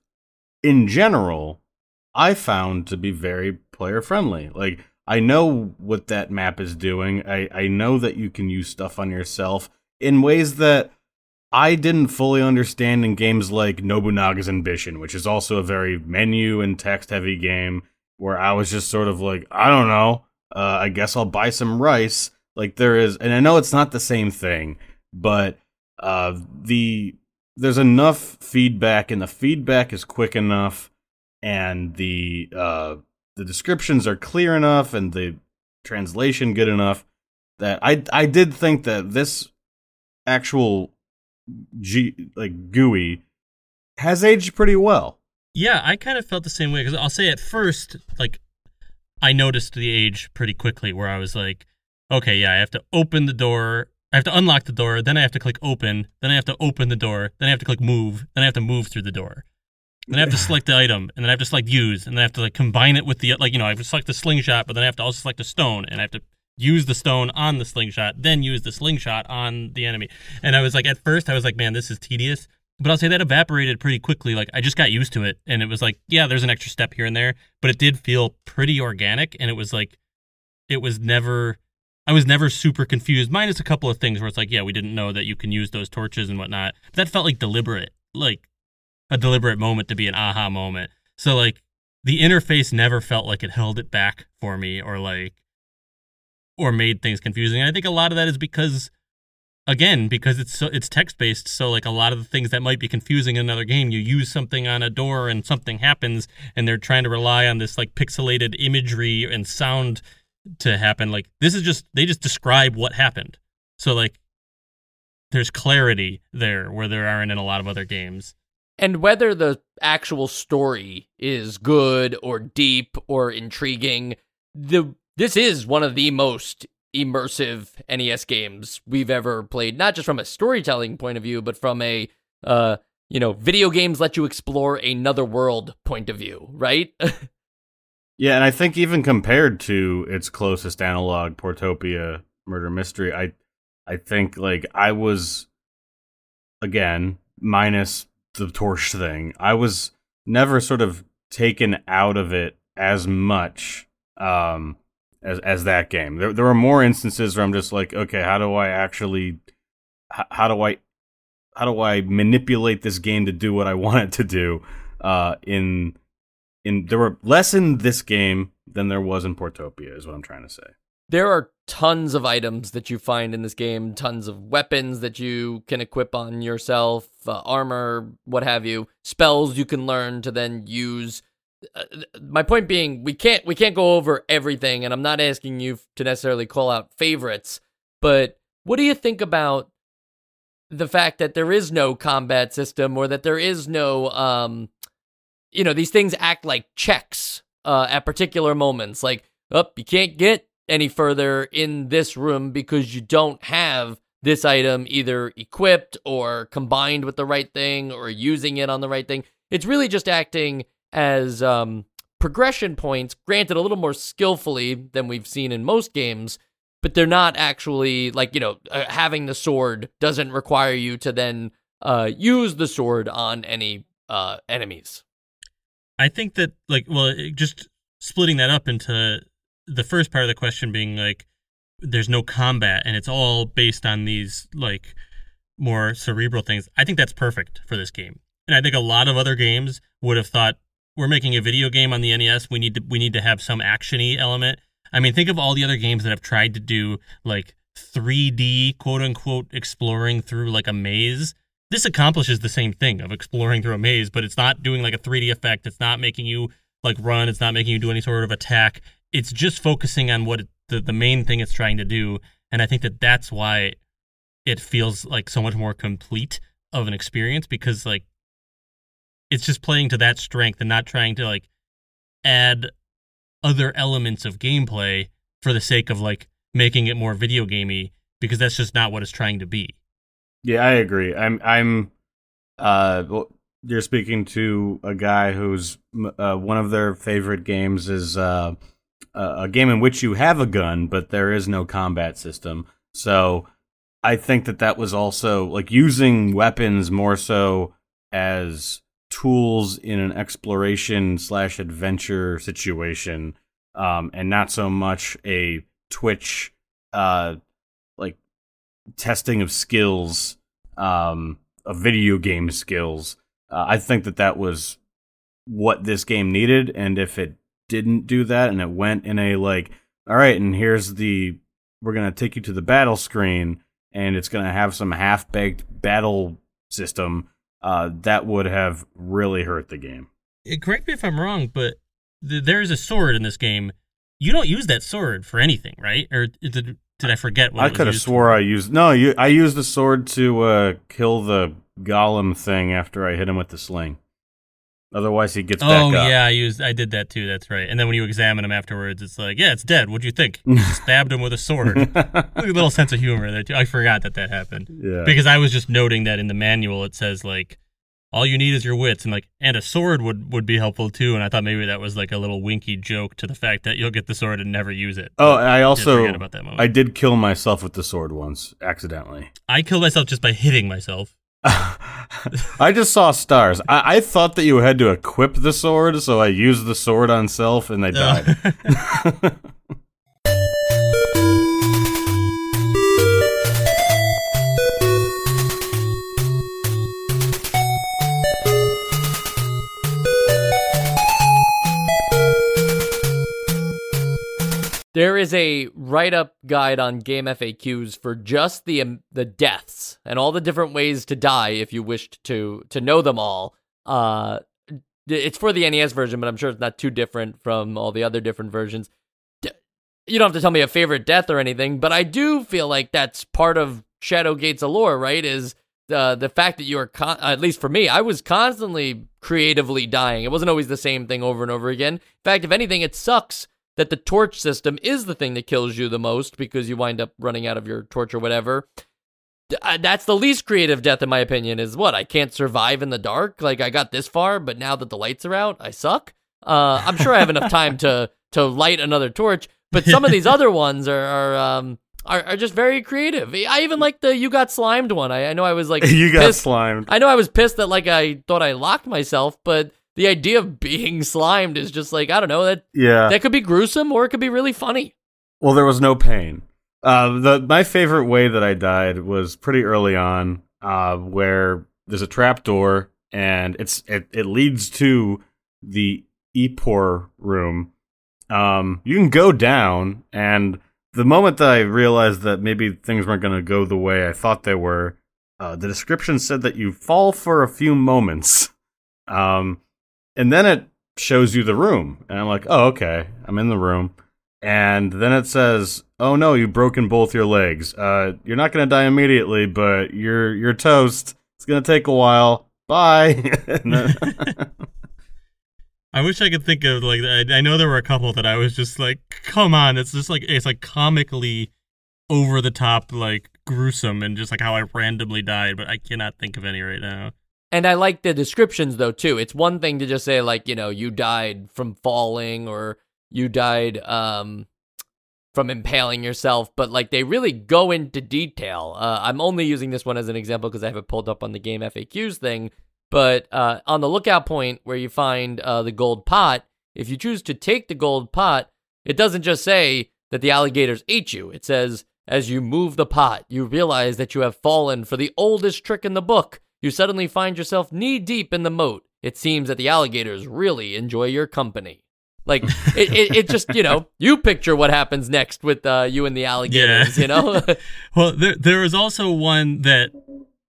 in general I found to be very player friendly. Like I know what that map is doing. I, I know that you can use stuff on yourself in ways that I didn't fully understand in games like Nobunaga's Ambition, which is also a very menu and text heavy game where I was just sort of like, I don't know, uh, I guess I'll buy some rice. Like there is, and I know it's not the same thing, but uh, the there's enough feedback, and the feedback is quick enough, and the uh, the descriptions are clear enough, and the translation good enough that I I did think that this actual G like GUI has aged pretty well. Yeah, I kind of felt the same way because I'll say at first, like, I noticed the age pretty quickly, where I was like, okay, yeah, I have to open the door. I have to unlock the door, then I have to click open, then I have to open the door, then I have to click move, then I have to move through the door. Then I have to select the item, and then I have to select use, and then I have to like combine it with the like you know I have to select the slingshot, but then I have to also select a stone, and I have to use the stone on the slingshot, then use the slingshot on the enemy. And I was like, at first, I was like, man, this is tedious. But I'll say that evaporated pretty quickly. Like I just got used to it, and it was like, yeah, there's an extra step here and there, but it did feel pretty organic, and it was like, it was never. I was never super confused, minus a couple of things where it's like, yeah, we didn't know that you can use those torches and whatnot. But that felt like deliberate, like a deliberate moment to be an aha moment. So like the interface never felt like it held it back for me or like or made things confusing. And I think a lot of that is because again, because it's so it's text based, so like a lot of the things that might be confusing in another game, you use something on a door and something happens and they're trying to rely on this like pixelated imagery and sound to happen. Like this is just they just describe what happened. So like there's clarity there where there aren't in a lot of other games. And whether the actual story is good or deep or intriguing, the this is one of the most immersive NES games we've ever played, not just from a storytelling point of view, but from a uh, you know, video games let you explore another world point of view, right? yeah, and I think even compared to its closest analog, Portopia Murder Mystery, I I think like I was again minus the torch thing. I was never sort of taken out of it as much um, as as that game. There there were more instances where I'm just like, okay, how do I actually, how, how do I, how do I manipulate this game to do what I want it to do? Uh, in in there were less in this game than there was in Portopia, is what I'm trying to say there are tons of items that you find in this game, tons of weapons that you can equip on yourself, uh, armor, what have you, spells you can learn to then use. Uh, my point being, we can't we can't go over everything, and I'm not asking you to necessarily call out favorites, but what do you think about the fact that there is no combat system or that there is no um you know these things act like checks uh at particular moments like up oh, you can't get any further in this room because you don't have this item either equipped or combined with the right thing or using it on the right thing. It's really just acting as um, progression points, granted a little more skillfully than we've seen in most games, but they're not actually like, you know, uh, having the sword doesn't require you to then uh, use the sword on any uh, enemies. I think that, like, well, just splitting that up into the first part of the question being like there's no combat and it's all based on these like more cerebral things. I think that's perfect for this game. And I think a lot of other games would have thought we're making a video game on the NES. We need to we need to have some actiony element. I mean, think of all the other games that have tried to do like 3D quote unquote exploring through like a maze. This accomplishes the same thing of exploring through a maze, but it's not doing like a 3D effect. It's not making you like run. It's not making you do any sort of attack it's just focusing on what it, the the main thing it's trying to do, and I think that that's why it feels like so much more complete of an experience because like it's just playing to that strength and not trying to like add other elements of gameplay for the sake of like making it more video gamey because that's just not what it's trying to be. Yeah, I agree. I'm I'm uh you're speaking to a guy who's uh, one of their favorite games is uh a game in which you have a gun, but there is no combat system. So I think that that was also like using weapons more so as tools in an exploration slash adventure situation, um, and not so much a Twitch uh, testing of skills, um, of video game skills. Uh, I think that that was what this game needed, and if it didn't do that and it went in a like, all right, and here's the we're gonna take you to the battle screen and it's gonna have some half baked battle system, uh, that would have really hurt the game. Uh, correct me if I'm wrong, but th- there is a sword in this game. You don't use that sword for anything, right? Or did did I forget? What I could have swore? I used no. You, I used the sword to uh, kill the golem thing after I hit him with the sling. Otherwise, he gets Oh back up. yeah, I used I did that too. That's right. And then when you examine him afterwards, it's like, yeah, it's dead. What'd you think? You stabbed him with a sword. a little sense of humor there too. I forgot that that happened yeah. because I was just noting that in the manual it says like, all you need is your wits, and like, and a sword would would be helpful too. And I thought maybe that was like a little winky joke to the fact that you'll get the sword and never use it. oh, I also forget about that moment. I did kill myself with the sword once accidentally. I killed myself just by hitting myself. I just saw stars. I, I thought that you had to equip the sword, so I used the sword on self, and I uh. died. There is a write-up guide on GameFAQs for just the um, the deaths and all the different ways to die if you wished to to know them all. Uh, it's for the NES version, but I'm sure it's not too different from all the other different versions. D- You don't have to tell me a favorite death or anything, but I do feel like that's part of Shadowgate's allure, right? Is the the fact that you are con- at least for me, I was constantly creatively dying. It wasn't always the same thing over and over again. In fact, if anything, it sucks that the torch system is the thing that kills you the most because you wind up running out of your torch or whatever. Uh, That's the least creative death, in my opinion. Is what I can't survive in the dark. Like I got this far, but now that the lights are out, I suck. Uh, I'm sure I have enough time to to light another torch, but some of these other ones are are um are, are just very creative. I even like the you got slimed one. I, I know I was like you got pissed slimed. I know I was pissed that like I thought I locked myself, but the idea of being slimed is just like I don't know that Yeah. that could be gruesome or it could be really funny. Well, there was no pain. Uh, the my favorite way that I died was pretty early on, uh, where there's a trap door and it's it, it leads to the Epor room. Um, you can go down, and the moment that I realized that maybe things weren't going to go the way I thought they were, uh, the description said that you fall for a few moments. Um, and then it shows you the room, and I'm like, oh, okay, I'm in the room. And then it says, "Oh no, you've broken both your legs. Uh, you're not gonna die immediately, but you're you're toast. It's gonna take a while. Bye." I wish I could think of like I, I know there were a couple that I was just like, come on, it's just like it's like comically over the top, like gruesome, and just like how I randomly died, but I cannot think of any right now. And I like the descriptions though too. It's one thing to just say like, you know, you died from falling or you died um from impaling yourself, but like they really go into detail. Uh, I'm only using this one as an example because I have it pulled up on the GameFAQs thing. But uh, on the lookout point where you find uh, the gold pot, if you choose to take the gold pot, it doesn't just say that the alligators ate you. It says, as you move the pot, you realize that you have fallen for the oldest trick in the book. You suddenly find yourself knee deep in the moat. It seems that the alligators really enjoy your company. Like it, it, it just you know you picture what happens next with uh, you and the alligators. Yeah. You know, Well, there there was also one that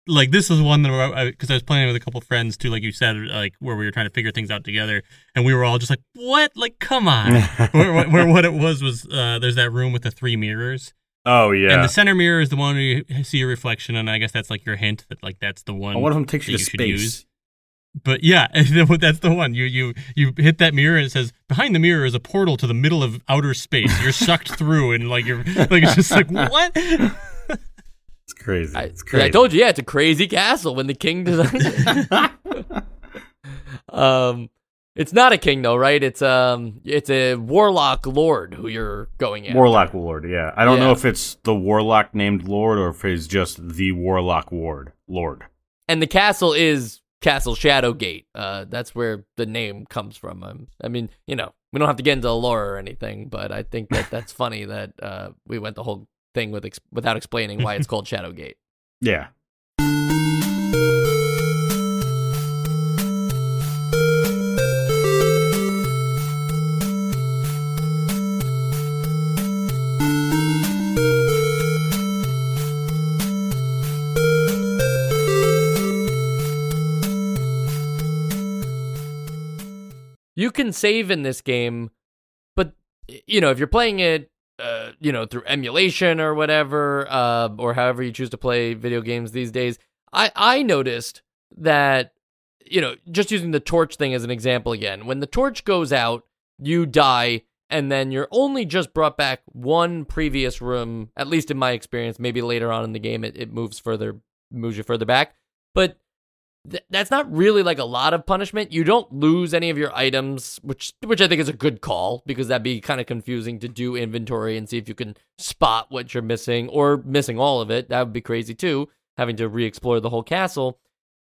like this is one that because I, was playing with a couple friends too, like you said, like where we were trying to figure things out together, and we were all just like, "What? Like, come on!" where, where, where what it was was uh, there's that room with the three mirrors, oh yeah. and the center mirror is the one where you see your reflection, and I guess that's like your hint that like that's the one. Oh, one of them takes you to you space. use. But yeah, that's the one. You you you hit that mirror and it says behind the mirror is a portal to the middle of outer space. You're sucked through and like you're like it's just like what? It's crazy. I, it's crazy. I told you, yeah, it's a crazy castle when the king designed it. um, it's not a king though, right? It's um, it's a warlock lord who you're going after. Warlock Lord. Yeah, I don't know if it's the Warlock named Lord or if it's just the Warlock Ward Lord. and the castle is Castle Shadowgate. Uh, that's where the name comes from. Um, I mean, you know, we don't have to get into the lore or anything, but I think that that's funny that uh, we went the whole thing with ex- without explaining why it's called Shadowgate. Yeah. You can save in this game, but you know, if you're playing it, uh, you know, through emulation or whatever, uh, or however you choose to play video games these days, I I noticed that you know, just using the torch thing as an example again, when the torch goes out, you die, and then you're only just brought back one previous room, at least in my experience. Maybe later on in the game, it, it moves further, moves you further back. But th- that's not really like a lot of punishment. You don't lose any of your items, which which I think is a good call because that'd be kind of confusing to do inventory and see if you can spot what you're missing or missing all of it. That would be crazy too, having to re-explore the whole castle.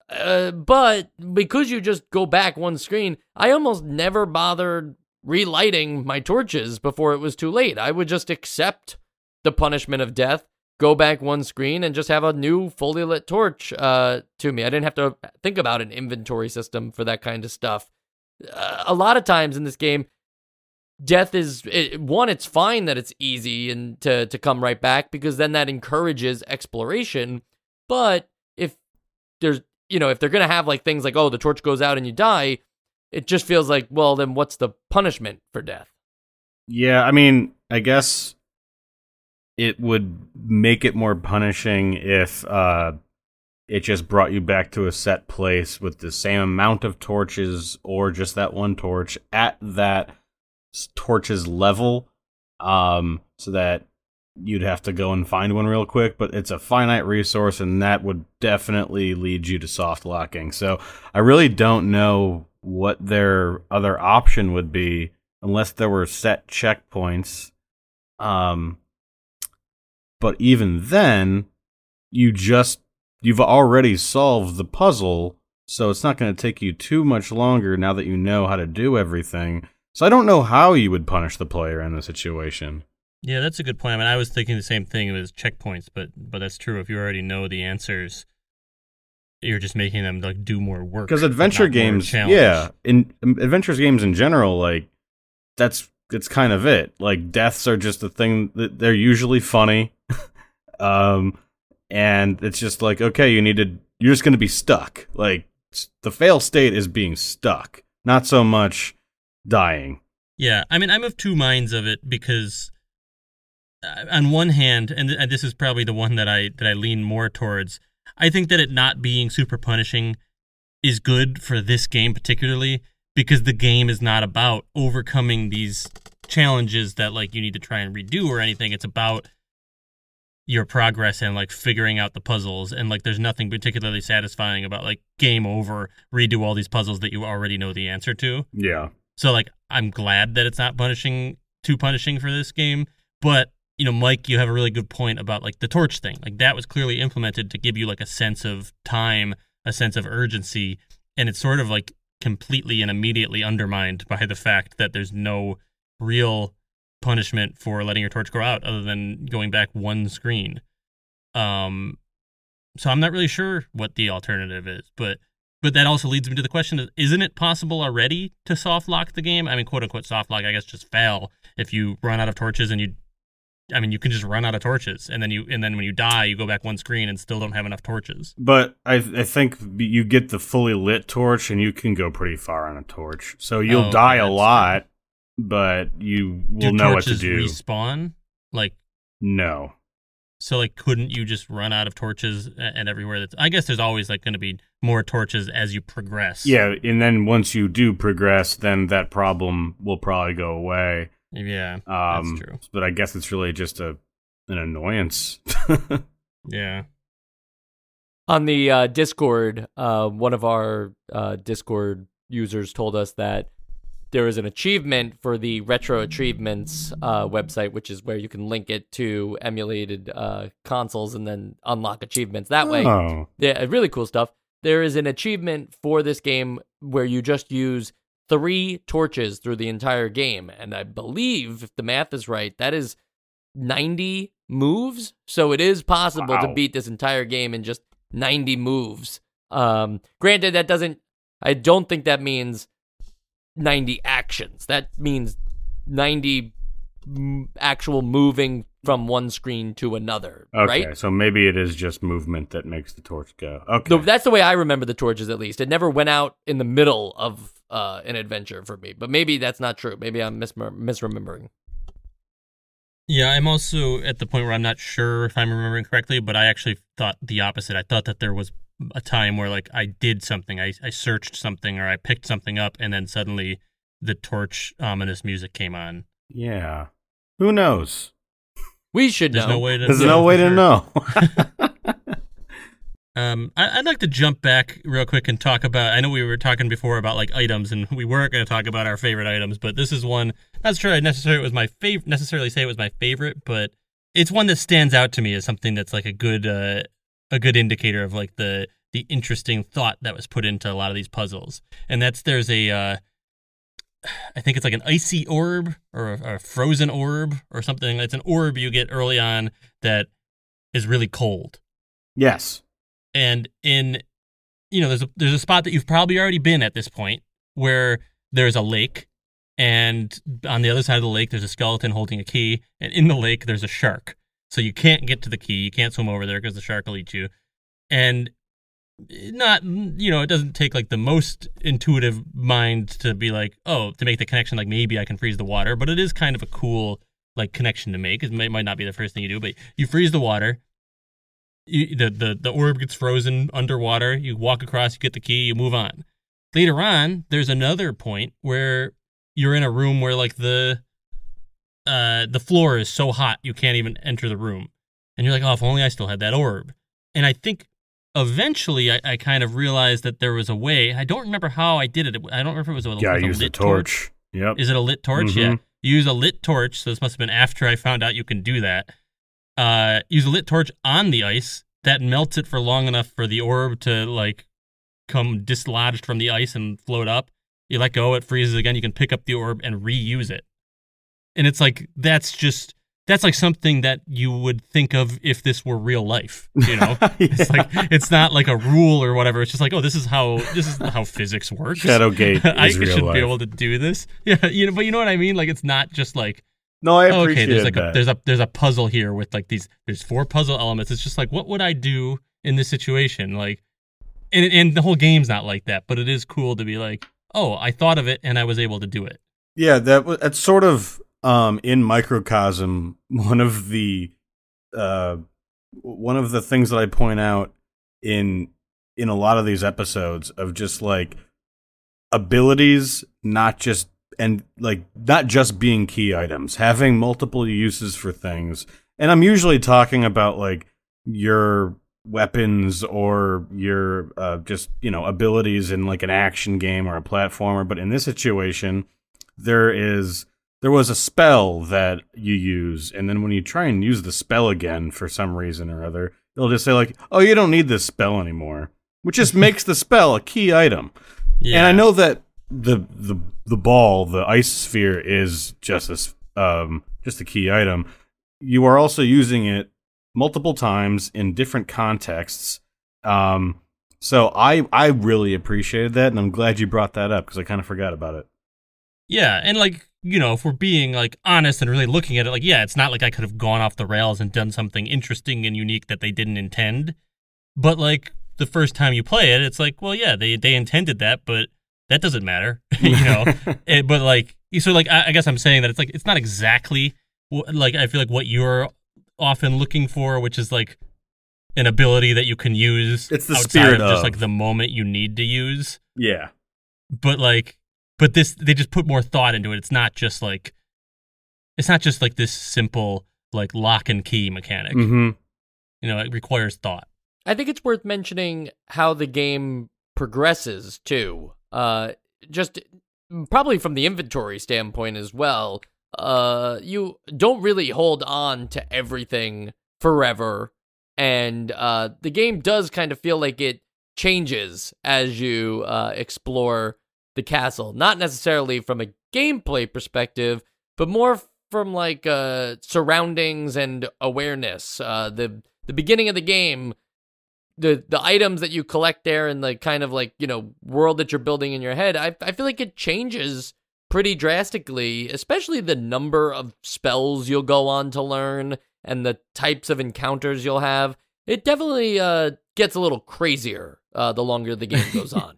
Uh, but because you just go back one screen, I almost never bothered relighting my torches before it was too late. I would just accept the punishment of death, go back one screen, and just have a new fully lit torch uh, to me. I didn't have to think about an inventory system for that kind of stuff. Uh, a lot of times in this game, death is it, one. It's fine that it's easy and to to come right back because then that encourages exploration. But if there's you know if they're gonna have like things like oh the torch goes out and you die it just feels like, well, then what's the punishment for death? Yeah, I mean, I guess it would make it more punishing if uh, it just brought you back to a set place with the same amount of torches or just that one torch at that torch's level um, so that you'd have to go and find one real quick but it's a finite resource and that would definitely lead you to soft locking so i really don't know what their other option would be unless there were set checkpoints. Um, but even then, you just you've already solved the puzzle, so it's not going to take you too much longer now that you know how to do everything. So I don't know how you would punish the player in the situation. Yeah, that's a good point. I mean, I was thinking the same thing as checkpoints, but but that's true. If you already know the answers, you're just making them like do more work. Because adventure games, yeah, in adventures games in general, like that's it's kind of it. Like deaths are just a thing that they're usually funny, um, and it's just like okay, you need to, you're just going to be stuck. Like the fail state is being stuck, not so much dying. Yeah, I mean, I'm of two minds of it because uh, on one hand, and, th- and this is probably the one that I that I lean more towards I think that it not being super punishing is good for this game particularly because the game is not about overcoming these challenges that like you need to try and redo or anything. It's about your progress and like figuring out the puzzles and like there's nothing particularly satisfying about like game over, redo all these puzzles that you already know the answer to. Yeah. So like I'm glad that it's not punishing too punishing for this game, but you know, Mike, you have a really good point about like the torch thing. Like that was clearly implemented to give you like a sense of time, a sense of urgency, and it's sort of like completely and immediately undermined by the fact that there's no real punishment for letting your torch go out other than going back one screen. Um so I'm not really sure what the alternative is, but but that also leads me to the question of isn't it possible already to soft lock the game? I mean, quote unquote soft lock, I guess just fail if you run out of torches and you I mean, you can just run out of torches, and then you and then when you die, you go back one screen and still don't have enough torches. But I I think you get the fully lit torch, and you can go pretty far on a torch. So you'll oh, die a lot, true. But you will do know what to do. Respawn, like no. So like, couldn't you just run out of torches and everywhere? That's I guess there's always like going to be more torches as you progress. Yeah, and then once you do progress, then that problem will probably go away. Yeah, um, that's true. But I guess it's really just a an annoyance. yeah. On the uh, Discord, uh, one of our uh, Discord users told us that there is an achievement for the RetroAchievements uh, website, which is where you can link it to emulated uh, consoles and then unlock achievements that way. Oh. Yeah, really cool stuff. There is an achievement for this game where you just use three torches through the entire game. And I believe, if the math is right, that is 90 moves. So it is possible wow. to beat this entire game in just 90 moves. Um, granted, that doesn't, I don't think that means 90 actions. That means 90 actual moving from one screen to another. Okay, right? so maybe it is just movement that makes the torch go. Okay, that's the way I remember the torches. At least it never went out in the middle of uh, an adventure for me. But maybe that's not true. Maybe I'm mis- misremembering. Yeah, I'm also at the point where I'm not sure if I'm remembering correctly, but I actually thought the opposite. I thought that there was a time where like I did something, I, I searched something or I picked something up, and then suddenly the torch ominous music came on. Yeah. Who knows? We should There's know. no way to. There's know no way to know. Um, I, I'd like to jump back real quick and talk about. I know we were talking before about like items, and we weren't going to talk about our favorite items, but this is one. Not sure I necessarily was my favorite. Necessarily say it was my favorite, but it's one that stands out to me as something that's like a good, uh, a good indicator of like the the interesting thought that was put into a lot of these puzzles. And that's there's a, uh, I think it's like an icy orb or a, or a frozen orb or something. It's an orb you get early on that is really cold yes. and in you know there's a there's a spot that you've probably already been at this point where there's a lake and on the other side of the lake there's a skeleton holding a key and in the lake there's a shark so you can't get to the key. You can't swim over there because the shark will eat you. And not you know it doesn't take like the most intuitive mind to be like oh to make the connection like maybe i can freeze the water. But it is kind of a cool like connection to make. It might, not be the first thing you do but you freeze the water. You, the, the the orb gets frozen underwater. You walk across, you get the key, you move on. Later on, there's another point where you're in a room where like the uh the floor is so hot you can't even enter the room, and you're like, oh, if only I still had that orb. And I think eventually I, I kind of realized that there was a way. I don't remember how I did it. I don't remember if it was with, Yeah, I with a use the lit torch. Yep. is it a lit torch? Mhm. Yeah. You use a lit torch, so this must have been after I found out you can do that. Uh, use a lit torch on the ice that melts it for long enough for the orb to like come dislodged from the ice and float up. You let go, it freezes again. You can pick up the orb and reuse it. And it's like that's just that's like something that you would think of if this were real life. You know, it's like it's not like a rule or whatever. It's just like oh, this is how this is how physics works. Shadowgate I should life. be able to do this. Yeah, you know, but you know what I mean. Like it's not just like no, I oh, appreciate okay, there's like that. a there's a there's a puzzle here with like these there's four puzzle elements. It's just like what would I do in this situation? Like, and and the whole game's not like that, but it is cool to be like, oh, I thought of it and I was able to do it. Yeah, that that's sort of um in microcosm one of the uh one of the things that I point out in in a lot of these episodes of just like abilities not just and like not just being key items, having multiple uses for things. And I'm usually talking about like your weapons or your uh, just you know abilities in like an action game or a platformer. But in this situation, there is there was a spell that you use, and then when you try and use the spell again for some reason or other, they'll just say like, "Oh, you don't need this spell anymore," which just makes the spell a key item. Yeah, And I know that the the the ball, the ice sphere, is just as um just a key item. You are also using it multiple times in different contexts. Um, so I I really appreciated that, and I'm glad you brought that up because I kind of forgot about it. Yeah, and like you know, if we're being like honest and really looking at it, like yeah, it's not like I could have gone off the rails and done something interesting and unique that they didn't intend. But like the first time you play it, it's like, well, yeah, they they intended that, but that doesn't matter, you know. Eh, but like, so like, I, I guess I'm saying that it's like it's not exactly like I feel like what you're often looking for, which is like an ability that you can use. It's the outside spirit of just like the moment you need to use yeah, but like but this they just put more thought into it it's not just like it's not just like this simple like lock and key mechanic hmm you know it requires thought I think it's worth mentioning how the game progresses too. Uh, just probably from the inventory standpoint as well. Uh, you don't really hold on to everything forever, and uh, the game does kind of feel like it changes as you uh, explore the castle. Not necessarily from a gameplay perspective, but more from like uh, surroundings and awareness. Uh, the the beginning of the game the the items that you collect there and the kind of like you know world that you're building in your head i i feel like it changes pretty drastically especially the number of spells you'll go on to learn and the types of encounters you'll have it definitely uh gets a little crazier uh the longer the game goes on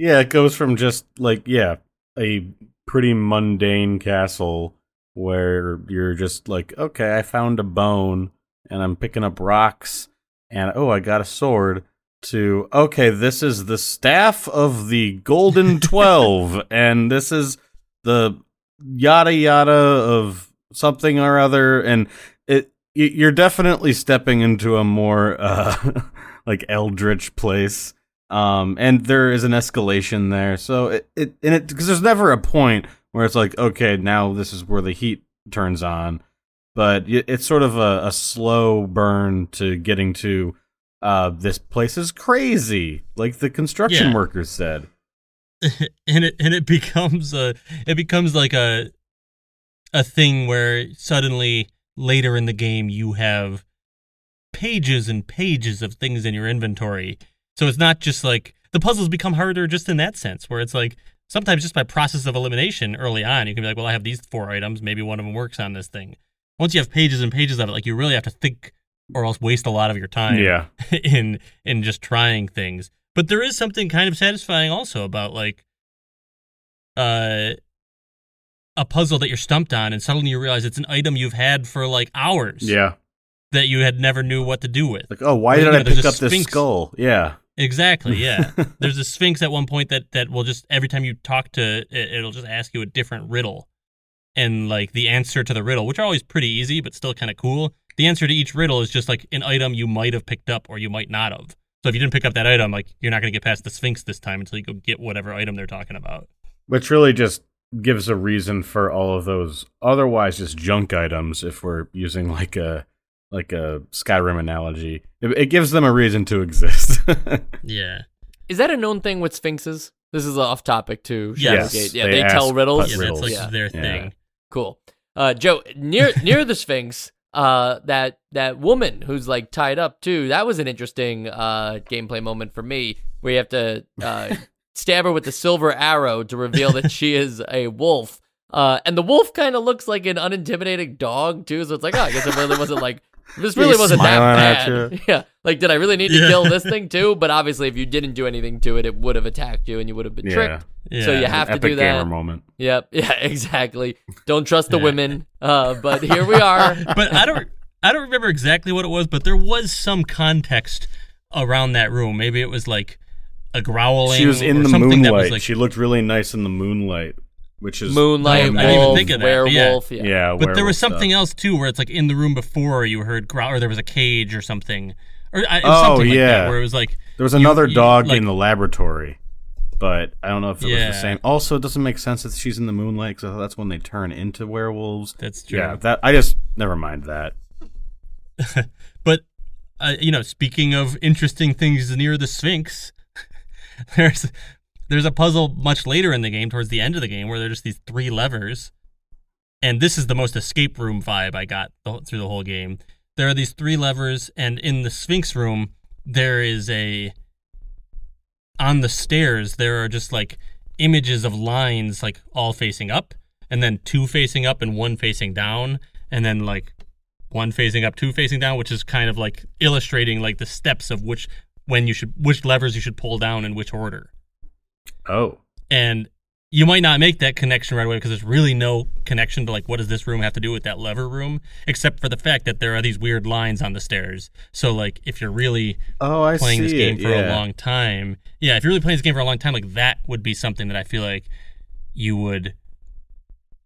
yeah. It goes from just like yeah, a pretty mundane castle where you're just like, okay, I found a bone and I'm picking up rocks and oh, I got a sword. to okay, this is the staff of the Golden Twelve, and this is the yada yada of something or other, and it you're definitely stepping into a more uh, like eldritch place. Um, and there is an escalation there, so it, it and it because there's never a point where it's like, okay, now this is where the heat turns on, but it's sort of a, a slow burn to getting to uh, this place is crazy, like the construction Yeah. workers said. and it and it becomes a it becomes like a a thing where suddenly later in the game you have pages and pages of things in your inventory. So it's not just like the puzzles become harder just in that sense where it's like sometimes just by process of elimination early on you can be like well I have these four items maybe one of them works on this thing. Once you have pages and pages of it like you really have to think or else waste a lot of your time Yeah, in in just trying things. But there is something kind of satisfying also about like uh a puzzle that you're stumped on and suddenly you realize it's an item you've had for like hours yeah. that you had never knew what to do with. Like, oh, why did I pick up this sphinx. skull? Yeah, Exactly, yeah. There's a sphinx at one point that that will just every time you talk to it, it'll just ask you a different riddle. And like the answer to the riddle, which are always pretty easy but still kind of cool. The answer to each riddle is just like an item you might have picked up or you might not have. So if you didn't pick up that item, like you're not going to get past the sphinx this time until you go get whatever item they're talking about. which really just gives a reason for all of those otherwise just junk items. If we're using like a like a Skyrim analogy, it, it gives them a reason to exist. Yeah. Is that a known thing with sphinxes? This is off topic too. Yes, Shadowgate. Yeah, they they, tell riddles. Yeah, riddles. that's like Yeah. their Yeah. thing. Cool. Uh, Joe, near near the Sphinx, uh, that that woman who's like tied up too. That was an interesting uh gameplay moment for me, where you have to uh, stab her with the silver arrow to reveal that she is a wolf. Uh, and the wolf kind of looks like an unintimidating dog too. So it's like, oh, I guess it really wasn't like this really He's wasn't that smiling at bad. you. Yeah, like did I really need to Yeah. kill this thing too? But obviously, if you didn't do anything to it, it would have attacked you, and you would have been Yeah. tricked. Yeah. So you have to Epic do that. gamer moment. Yep. Yeah. Exactly. Don't trust the Yeah. women. Uh, but here we are. but I don't I don't remember exactly what it was, but there was some context around that room. Maybe it was like a growling. She was in or the something that was moonlight. like she looked really nice in the moonlight, which is Moonlight, I didn't even wolf, think of that, but yeah. Yeah. Yeah, But there was werewolf stuff. something else too, where it's like in the room before you heard growl, or there was a cage or something, or I, Oh, something like yeah. that, where it was like There was another you- dog like- in the laboratory, but I don't know if it was the same. Also, it doesn't make sense that she's in the moonlight because that's when they turn into werewolves. that's true. Yeah, that I just never mind that. But uh, you know, speaking of interesting things near the Sphinx, there's there's a puzzle much later in the game, towards the end of the game, where there's just these three levers, and this is the most escape room vibe I got through the whole game. There are these three levers, and in the Sphinx room, there is a on the stairs. There are just like images of lines, like all facing up, and then two facing up and one facing down, and then like one facing up, two facing down, which is kind of like illustrating like the steps of which when you should which levers you should pull down in which order. Oh, And you might not make that connection right away because there's really no connection to like what does this room have to do with that lever room, except for the fact that there are these weird lines on the stairs. So like if you're really oh, I playing see this game it. for yeah. a long time, yeah, if you're really playing this game for a long time, like that would be something that I feel like you would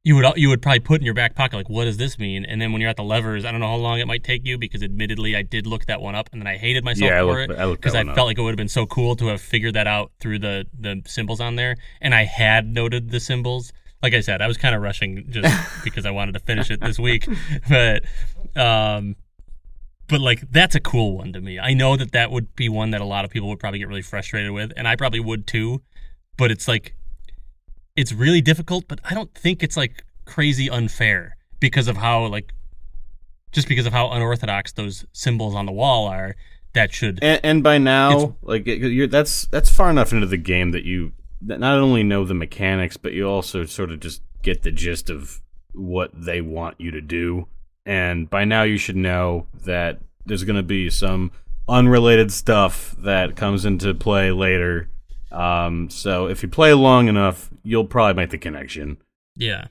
you would you would probably put in your back pocket like what does this mean and then when you're at the levers i don't know how long it might take you because admittedly i did look that one up and then i hated myself Yeah, I for looked- it because that i felt up. like it would have been so cool to have figured that out through the the symbols on there and i had noted the symbols like i said i was kind of rushing just because i wanted to finish it this week but um but like that's a cool one to me. I know that that would be one that a lot of people would probably get really frustrated with, and I probably would too. But it's like it's really difficult, but I don't think it's like crazy unfair because of how like just because of how unorthodox those symbols on the wall are. That should And, and by now, like you're, that's that's far enough into the game that you not only know the mechanics, but you also sort of just get the gist of what they want you to do. And by now, you should know that there's going to be some unrelated stuff that comes into play later. Um, so if you play long enough, you'll probably make the connection. yeah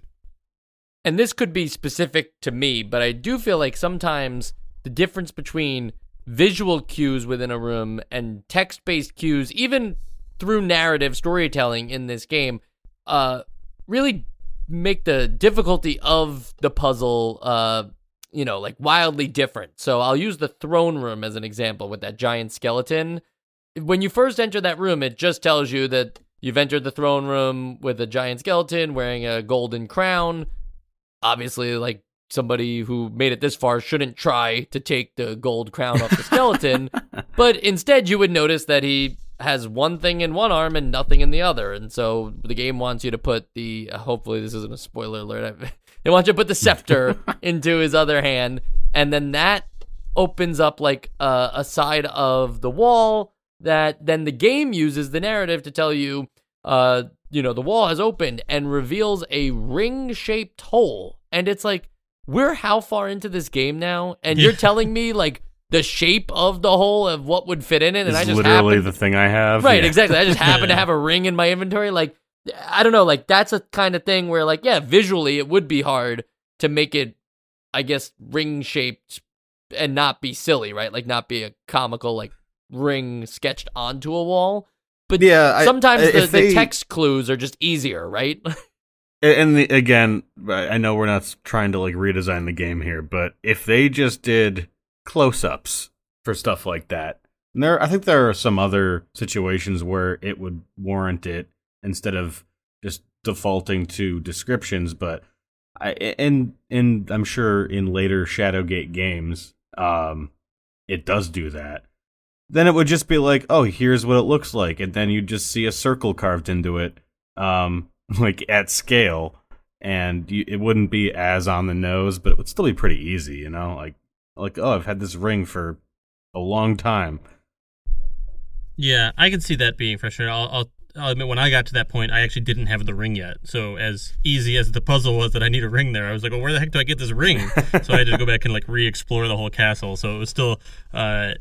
and this could be specific to me, but I do feel like sometimes the difference between visual cues within a room and text-based cues, even through narrative storytelling in this game, uh, really make the difficulty of the puzzle, uh, you know, like wildly different. So I'll use the throne room as an example with that giant skeleton. When you first enter that room, it just tells you that you've entered the throne room with a giant skeleton wearing a golden crown. Obviously, like somebody who made it this far shouldn't try to take the gold crown off the skeleton, but instead you would notice that he has one thing in one arm and nothing in the other. And so the game wants you to put the uh, hopefully this isn't a spoiler alert. they want you to put the scepter into his other hand and then that opens up like uh, a side of the wall that then the game uses the narrative to tell you uh you know the wall has opened and reveals a ring shaped hole and it's like we're how far into this game now and you're telling me like the shape of the hole of what would fit in it, and It's I just literally happen, the thing I have. right, Yeah. exactly. I just happen to have a ring in my inventory. Like, I don't know, like that's a kind of thing where, like, yeah, visually it would be hard to make it, I guess, ring shaped and not be silly, right? Like, not be a comical like ring sketched onto a wall. But Yeah, sometimes I- the, if the text clues are just easier, right? And the, again, I I know we're not trying to like redesign the game here, but if they just did close-ups for stuff like that, and there, I think there are some other situations where it would warrant it instead of just defaulting to descriptions. But I and and I'm sure in later Shadowgate games, um, it does do that. Then it would just be like, oh, here's what it looks like, and then you'd just see a circle carved into it, um, like at scale, and you, it wouldn't be as on the nose, but it would still be pretty easy, you know, like like oh, I've had this ring for a long time. Yeah, I can see that being frustrating. I'll, I'll, I'll admit, when I got to that point, I actually didn't have the ring yet. So as easy as the puzzle was that I need a ring there, I was like, well, where the heck do I get this ring? so I had to go back and like re-explore the whole castle. So it was still, uh,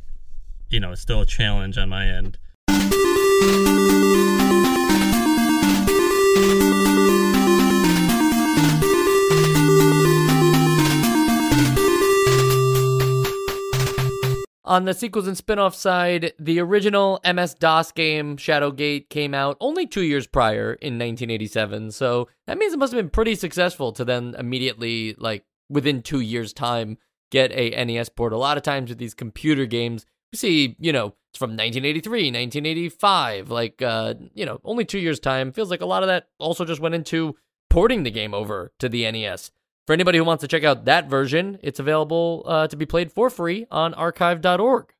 you know, it's still a challenge on my end. On the sequels and spin-off side, the original MS-DOS game Shadowgate came out only 2 years prior in 1987. So that means it must have been pretty successful to then immediately like within 2 years time get a NES port. A lot of times with these computer games, see, you know, it's from 1983, 1985, like uh, you know, only 2 years time. Feels like a lot of that also just went into porting the game over to the NES. For anybody who wants to check out that version, it's available uh, to be played for free on archive.org.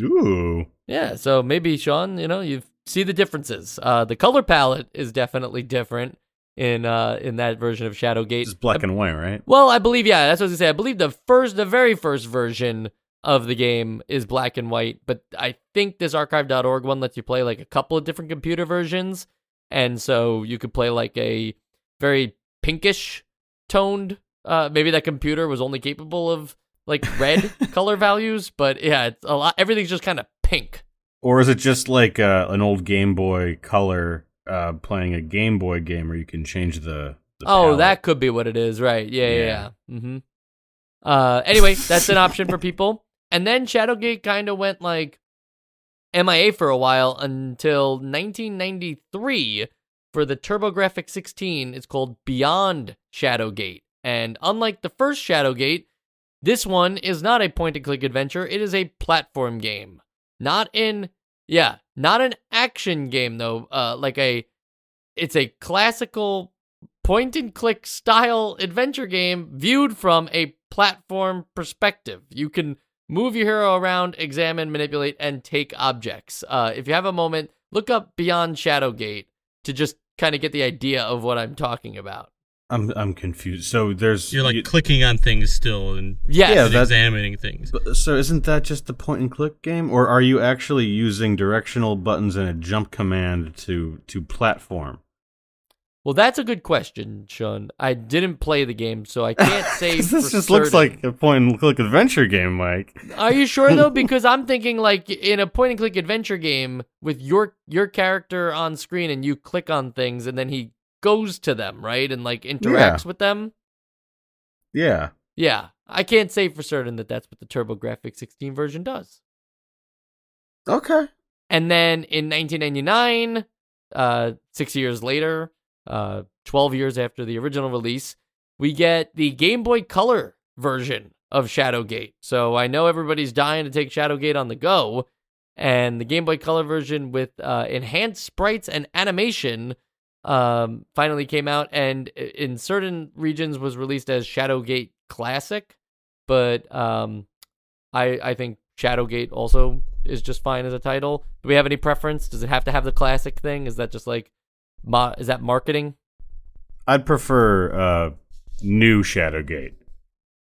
Ooh, Yeah, so maybe Sean, you know, you see the differences. Uh, the color palette is definitely different in uh, in that version of Shadowgate. it's black and white, right? Well, I believe yeah, that's what I was gonna say. I believe the first, the very first version of the game is black and white, but I think this archive.org one lets you play like a couple of different computer versions, and so you could play like a very pinkish toned. Uh, maybe that computer was only capable of like red color values, but yeah, it's a lot. Everything's just kind of pink. Or is it just like uh, an old Game Boy Color uh, playing a Game Boy game where you can change the? the Oh, palette? that could be what it is, right? Yeah, yeah, yeah. Yeah. Mm-hmm. Uh, anyway, that's an option for people. And then Shadowgate kind of went like MIA for a while until 1993 for the TurboGrafx 16. It's called Beyond Shadowgate, and unlike the first Shadowgate, this one is not a point-and-click adventure. It is a platform game, not in yeah, not an action game though. Uh, like a it's a classical point and click style adventure game viewed from a platform perspective. You can move your hero around, examine, manipulate, and take objects. Uh, if you have a moment, look up Beyond Shadowgate to just kind of get the idea of what I'm talking about. I'm I'm confused. So there's You're like you- clicking on things still and, Yes. Yeah, and that- examining things. But- So isn't that just the point and click game, or are you actually using directional buttons and a jump command to to platform? Well, that's a good question, Sean. I didn't play the game, so I can't say. this just looks like a point and click adventure game, Mike. Are you sure though? Because I'm thinking like in a point and click adventure game with your your character on screen and you click on things and then he goes to them, right? And like interacts with them. Yeah, Yeah, I can't say for certain that that's what the TurboGrafx 16 version does. Okay. And then in 1999, uh, six years later, uh, 12 years after the original release, we get the Game Boy Color version of Shadowgate. So I know everybody's dying to take Shadowgate on the go, and the Game Boy Color version with uh, enhanced sprites and animation um, finally came out, and in certain regions was released as Shadowgate Classic. But um, I I think Shadowgate also is just fine as a title. Do we have any preference? Does it have to have the classic thing? Is that just like, ma- is that marketing? I'd prefer uh, new Shadowgate.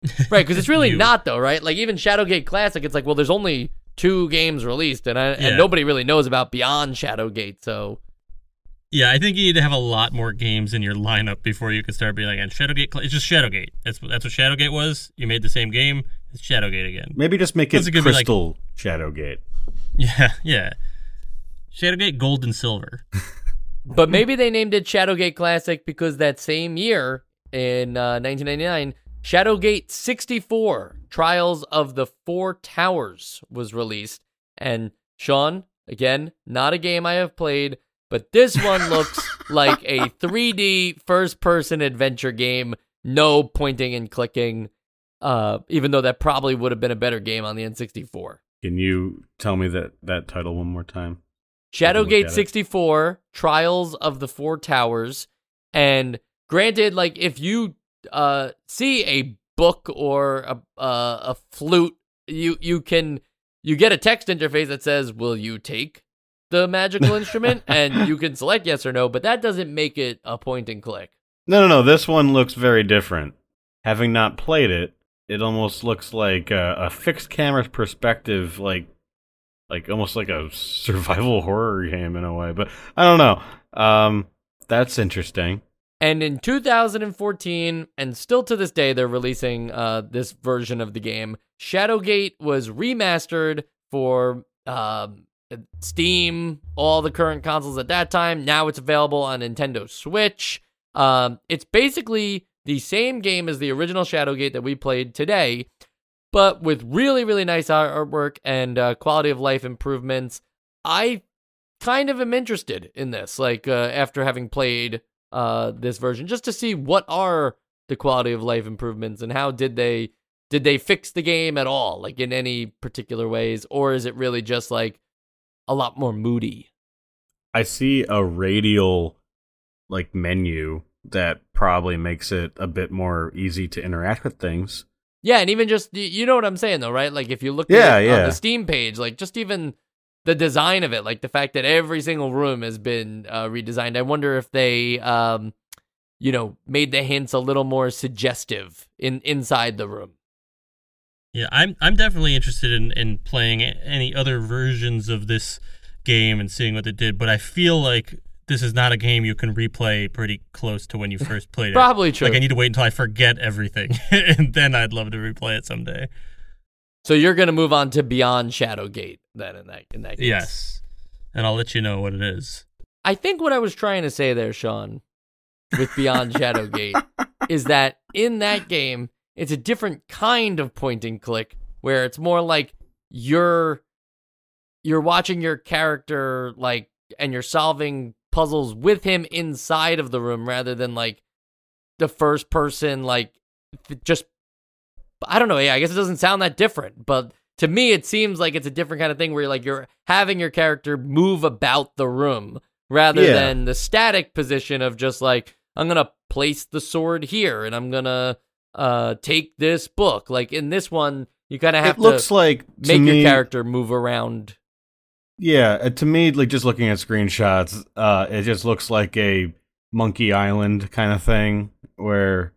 Right, because it's really not though, right? Like even Shadowgate Classic, it's like, well, there's only two games released, and I, Yeah. and nobody really knows about Beyond Shadowgate. So Yeah, I think you need to have a lot more games in your lineup before you can start being like, and Shadowgate, it's just Shadowgate. That's that's what Shadowgate was. You made the same game. It's Shadowgate again. Maybe just make it Those are like- Crystal Shadowgate. Yeah, yeah. Shadowgate Gold and Silver. But maybe they named it Shadowgate Classic because that same year in uh, 1999, Shadowgate 64 Trials of the Four Towers was released. And Sean, again, not a game I have played, but this one looks like a 3D first person adventure game, no pointing and clicking, uh, even though that probably would have been a better game on the N64. Can you tell me that that title one more time? Take a look Shadowgate 64, Trials of the Four Towers. And granted, like if you uh see a book or a uh, a flute, you you can you get a text interface that says, "Will you take the magical instrument?" and you can select yes or no, but that doesn't make it a point and click. No, no, no. This one looks very different. Having not played it, it almost looks like a, a fixed camera perspective, like like almost like a survival horror game in a way. But I don't know. Um, that's interesting. And in 2014, and still to this day, they're releasing uh, this version of the game. Shadowgate was remastered for um Steam, all the current consoles at that time. Now it's available on Nintendo Switch. Um, it's basically the same game as the original Shadowgate that we played today, but with really, really nice artwork and uh, quality of life improvements. I kind of am interested in this, like uh, after having played uh, this version, just to see what are the quality of life improvements and how did they did they fix the game at all, like in any particular ways, or is it really just like a lot more moody? I see a radial like menu that probably makes it a bit more easy to interact with things. Yeah, and even just you know what I'm saying though, right? Like if you look Yeah, at yeah. on the Steam page, like just even the design of it, like the fact that every single room has been uh, redesigned. I wonder if they, um, you know, made the hints a little more suggestive in inside the room. Yeah, I'm I'm definitely interested in, in playing any other versions of this game and seeing what they did, but I feel like this is not a game you can replay pretty close to when you first played it. Probably true. Like I need to wait until I forget everything, and then I'd love to replay it someday. so you're gonna move on to Beyond Shadowgate then in that in that case. Yes, and I'll let you know what it is. I think what I was trying to say there, Sean, with Beyond Shadowgate, is that in that game, it's a different kind of point and click where it's more like you're you're watching your character like and you're solving puzzles with him inside of the room rather than like the first person like just I don't know, yeah, I guess it doesn't sound that different, but to me it seems like it's a different kind of thing where you're like you're having your character move about the room rather Yeah. than the static position of just like I'm going to place the sword here and I'm going to uh take this book. Like in this one you kind of have It looks to like make me, your character move around. Yeah, uh, to me, like just looking at screenshots, uh, it just looks like a Monkey Island kind of thing where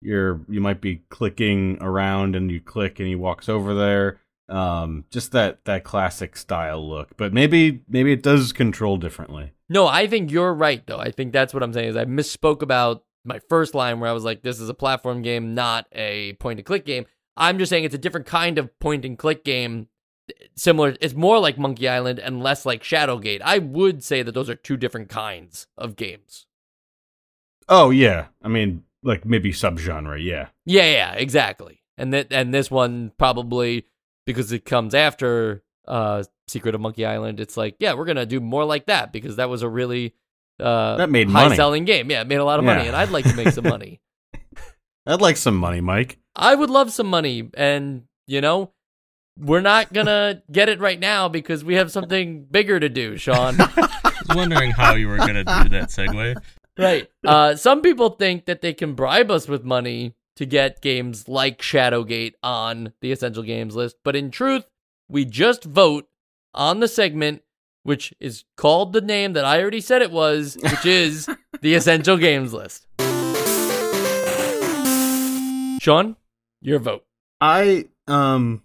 you're you might be clicking around and you click and he walks over there. Um, just that that classic style look, but maybe maybe it does control differently. No, I think you're right though. I think that's what I'm saying is I misspoke about my first line where I was like this is a platform game, not a point and click game. I'm just saying it's a different kind of point and click game. Similar, it's more like Monkey Island and less like Shadowgate. I would say that those are two different kinds of games. Oh yeah, I mean like maybe subgenre. Yeah. Yeah, yeah, exactly. And that and this one probably because it comes after uh Secret of Monkey Island, it's like, yeah, we're gonna do more like that because that was a really uh That made high money. selling game. Yeah, it made a lot of money, and I'd like to make some money. I'd like some money, Mike. I would love some money, and you know, we're not gonna get it right now because we have something bigger to do, Sean. I was wondering how you were going to do that segue. right. Uh, some people think that they can bribe us with money to get games like Shadowgate on the essential games list, but in truth, we just vote on the segment which is called the name that I already said it was, which is the essential games list. Sean, your vote. I um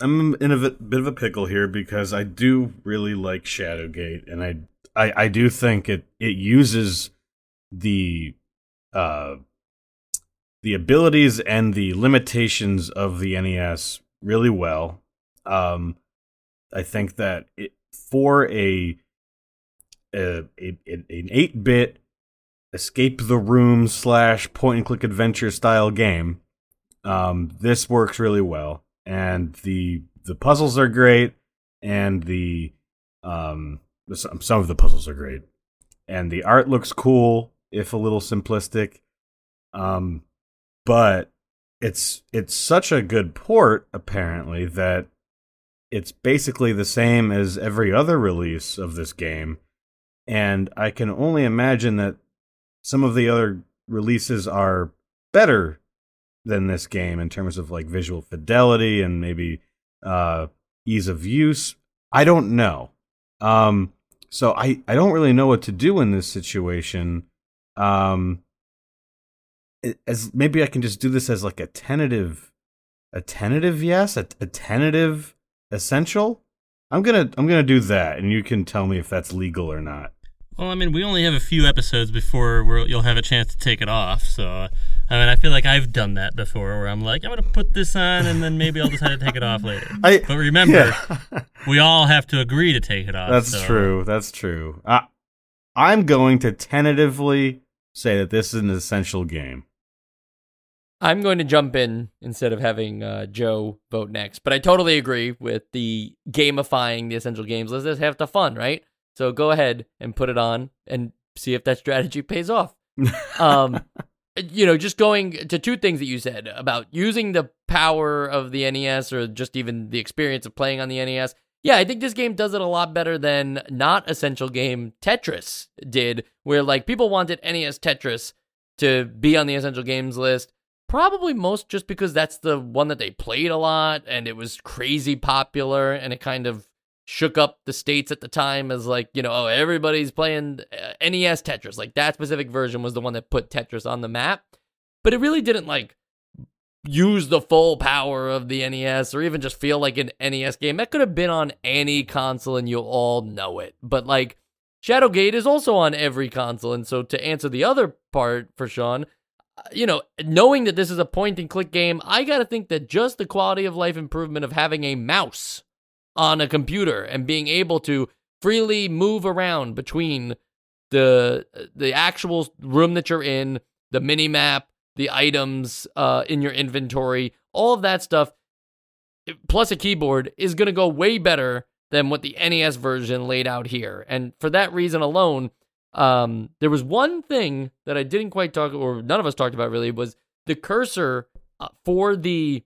I'm in a bit of a pickle here because I do really like Shadowgate and I I, I do think it it uses the uh the abilities and the limitations of the NES really well. Um I think that it for a a, a an 8-bit escape the room slash point and click adventure style game um, this works really well, and the the puzzles are great, and the um, some some of the puzzles are great, and the art looks cool, if a little simplistic. Um, but it's it's such a good port apparently that it's basically the same as every other release of this game, and I can only imagine that some of the other releases are better than this game in terms of like visual fidelity and maybe uh ease of use? I don't know. Um so i i don't really know what to do in this situation. Um as maybe i can just do this as like a tentative a tentative yes a, a tentative essential? I'm gonna i'm gonna do that and you can tell me if that's legal or not Well, I mean, we only have a few episodes before we're, you'll have a chance to take it off. So, I mean, I feel like I've done that before, where I'm like, I'm gonna put this on, and then maybe I'll decide to take it off later. I, But remember, yeah. we all have to agree to take it off. That's so- true. That's true. I, I'm going to tentatively say that this is an essential game. I'm going to jump in instead of having uh, Joe vote next, but I totally agree with the gamifying the essential games. Let's just have the fun, right? So go ahead and put it on and see if that strategy pays off. Um, you know, just going to two things that you said about using the power of the NES or just even the experience of playing on the NES. Yeah, I think this game does it a lot better than not essential game Tetris did, where like people wanted NES Tetris to be on the essential games list. Probably most just because that's the one that they played a lot and it was crazy popular and it kind of shook up the states at the time as like, you know, oh, everybody's playing uh, NES Tetris. Like that specific version was the one that put Tetris on the map. But it really didn't like use the full power of the NES or even just feel like an NES game. That could have been on any console and you'll all know it. But like Shadowgate is also on every console. And so to answer the other part for Sean, uh, you know, knowing that this is a point and click game, I got to think that just the quality of life improvement of having a mouse on a computer and being able to freely move around between the the actual room that you're in, the mini map, the items uh, in your inventory, all of that stuff, plus a keyboard is going to go way better than what the NES version laid out here. And for that reason alone, um, there was one thing that I didn't quite talk, or none of us talked about really, was the cursor uh, for the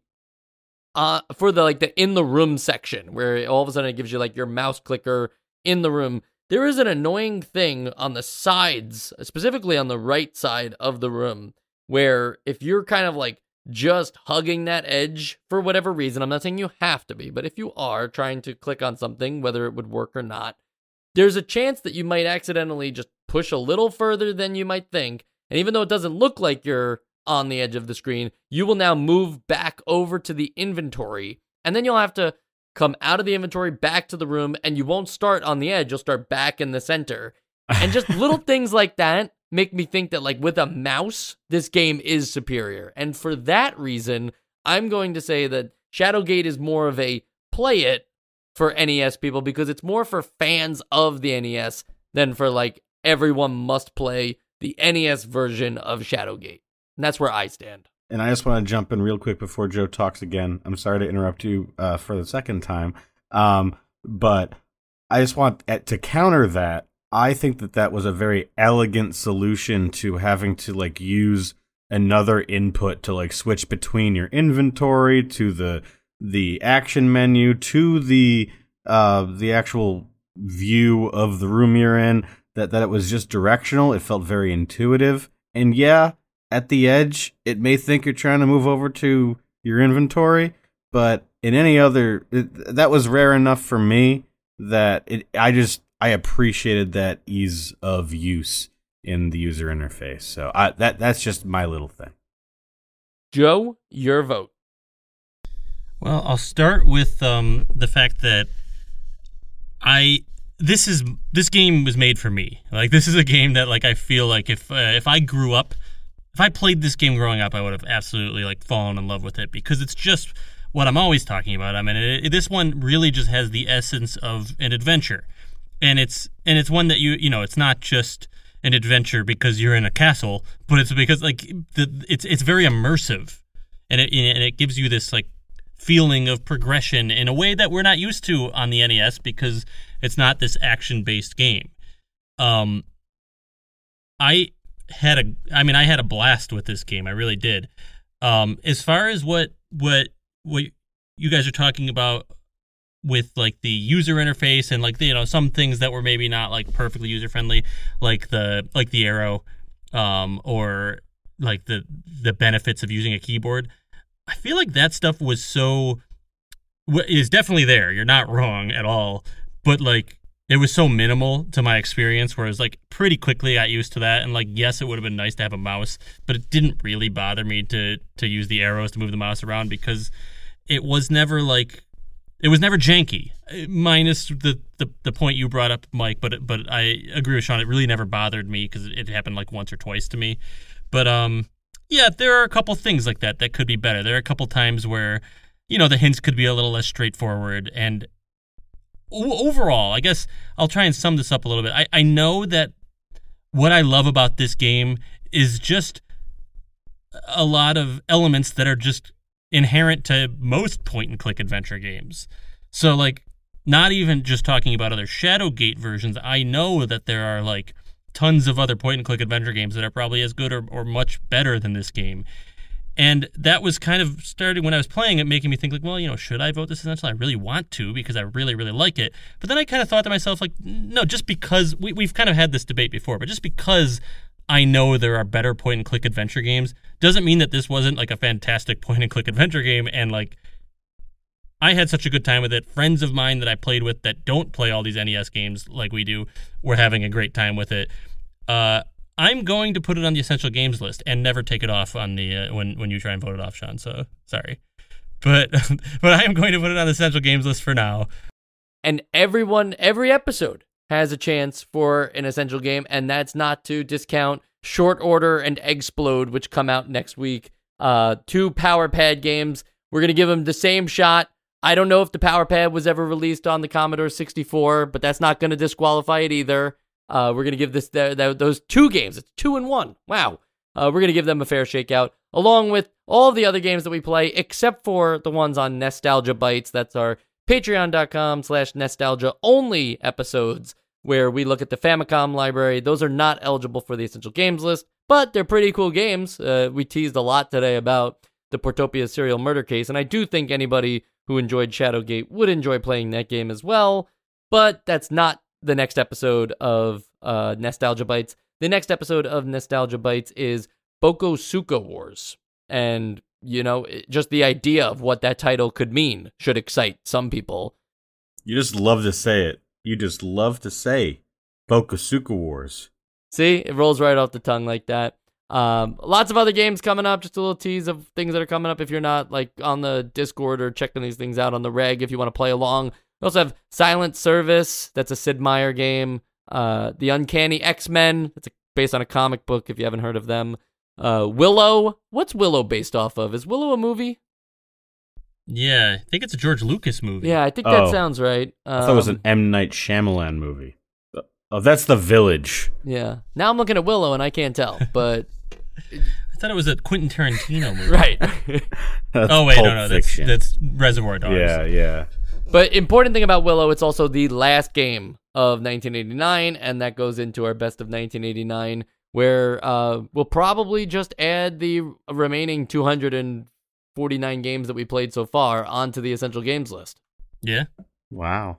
uh for the like the in the room section where all of a sudden it gives you like your mouse clicker in the room. There is an annoying thing on the sides, specifically on the right side of the room, where if you're kind of like just hugging that edge for whatever reason, I'm not saying you have to be, but if you are trying to click on something, whether it would work or not, there's a chance that you might accidentally just push a little further than you might think. And even though it doesn't look like you're on the edge of the screen, you will now move back over to the inventory. And then you'll have to come out of the inventory back to the room, and you won't start on the edge. You'll start back in the center. And just little things like that make me think that, like, with a mouse, this game is superior. And for that reason, I'm going to say that Shadowgate is more of a play it for NES people because it's more for fans of the NES than for like everyone must play the NES version of Shadowgate. And that's where I stand. And I just want to jump in real quick before Joe talks again. I'm sorry to interrupt you uh, for the second time, um, but I just want to counter that. I think that that was a very elegant solution to having to like use another input to like switch between your inventory to the the action menu to the uh the actual view of the room you're in that that it was just directional it felt very intuitive and yeah at the edge it may think you're trying to move over to your inventory but in any other it, that was rare enough for me that it i just i appreciated that ease of use in the user interface. So I, that that's just my little thing. Joe your vote. Well, I'll start with um, the fact that I this is this game was made for me. Like this is a game that like I feel like if uh, if I grew up, if I played this game growing up, I would have absolutely like fallen in love with it because it's just what I'm always talking about. I mean, it, it, this one really just has the essence of an adventure, and it's and it's one that you you know it's not just an adventure because you're in a castle, but it's because like the it's it's very immersive, and it and it gives you this like feeling of progression in a way that we're not used to on the NES because it's not this action based game. Um, I had a, I mean, I had a blast with this game. I really did. Um, as far as what what what you guys are talking about with like the user interface and like the, you know some things that were maybe not like perfectly user friendly, like the like the arrow, um, or like the the benefits of using a keyboard. I feel like that stuff was so is definitely there. You're not wrong at all, but like it was so minimal to my experience whereas like pretty quickly I got used to that and like yes it would have been nice to have a mouse but it didn't really bother me to to use the arrows to move the mouse around because it was never like it was never janky minus the the, the point you brought up Mike but but I agree with Sean it really never bothered me because it happened like once or twice to me but um yeah, there are a couple things like that that could be better. There are a couple times where, you know, the hints could be a little less straightforward. And overall, I guess I'll try and sum this up a little bit. I, I know that what I love about this game is just a lot of elements that are just inherent to most point and click adventure games. So, like, not even just talking about other Shadowgate versions, I know that there are like tons of other point and click adventure games that are probably as good or, or much better than this game. And that was kind of starting when I was playing it, making me think like, well, you know, should I vote this essential? I really want to because I really, really like it. But then I kind of thought to myself, like, no, just because we, we've kind of had this debate before, but just because I know there are better point and click adventure games doesn't mean that this wasn't like a fantastic point and click adventure game. And like, I had such a good time with it. Friends of mine that I played with that don't play all these NES games like we do were having a great time with it. Uh, I'm going to put it on the essential games list and never take it off on the uh, when when you try and vote it off, Sean. So sorry, but but I am going to put it on the essential games list for now. And everyone, every episode has a chance for an essential game, and that's not to discount Short Order and Eggsplode, which come out next week. Uh, two Power Pad games. We're gonna give them the same shot. I don't know if the Power Pad was ever released on the Commodore 64, but that's not to disqualify it either. Uh, we're going to give this the, the, those two games. It's two and one. Wow. Uh, we're going to give them a fair shakeout, along with all the other games that we play, except for the ones on NEStalgia Bites. That's our patreon.com slash NEStalgia only episodes where we look at the Famicom library. Those are not eligible for the essential games list, but they're pretty cool games. Uh, we teased a lot today about the Portopia serial murder case, and I do think anybody who enjoyed Shadowgate would enjoy playing that game as well. But that's not the next episode of uh, NEStalgia Bites. The next episode of NEStalgia Bites is Bokosuka Wars. And, you know, just the idea of what that title could mean should excite some people. You just love to say it. You just love to say Bokosuka Wars. See, it rolls right off the tongue like that. Um, lots of other games coming up. Just a little tease of things that are coming up. If you're not like on the Discord or checking these things out on the reg, if you want to play along, we also have Silent Service. That's a Sid Meier game. Uh, the Uncanny X Men. It's based on a comic book. If you haven't heard of them. Uh, Willow. What's Willow based off of? Is Willow a movie? Yeah, I think it's a George Lucas movie. Yeah, I think that oh, sounds right. Um, I thought it was an um, M Night Shyamalan movie. Oh, that's the village. Yeah. Now I'm looking at Willow and I can't tell, but I thought it was a Quentin Tarantino movie. right. Oh wait, Pulp no, no, that's that's Reservoir Dogs. yeah, yeah. But important thing about Willow, it's also the last game of 1989, and that goes into our best of 1989, where uh, we'll probably just add the remaining 249 games that we played so far onto the essential games list. Yeah. Wow.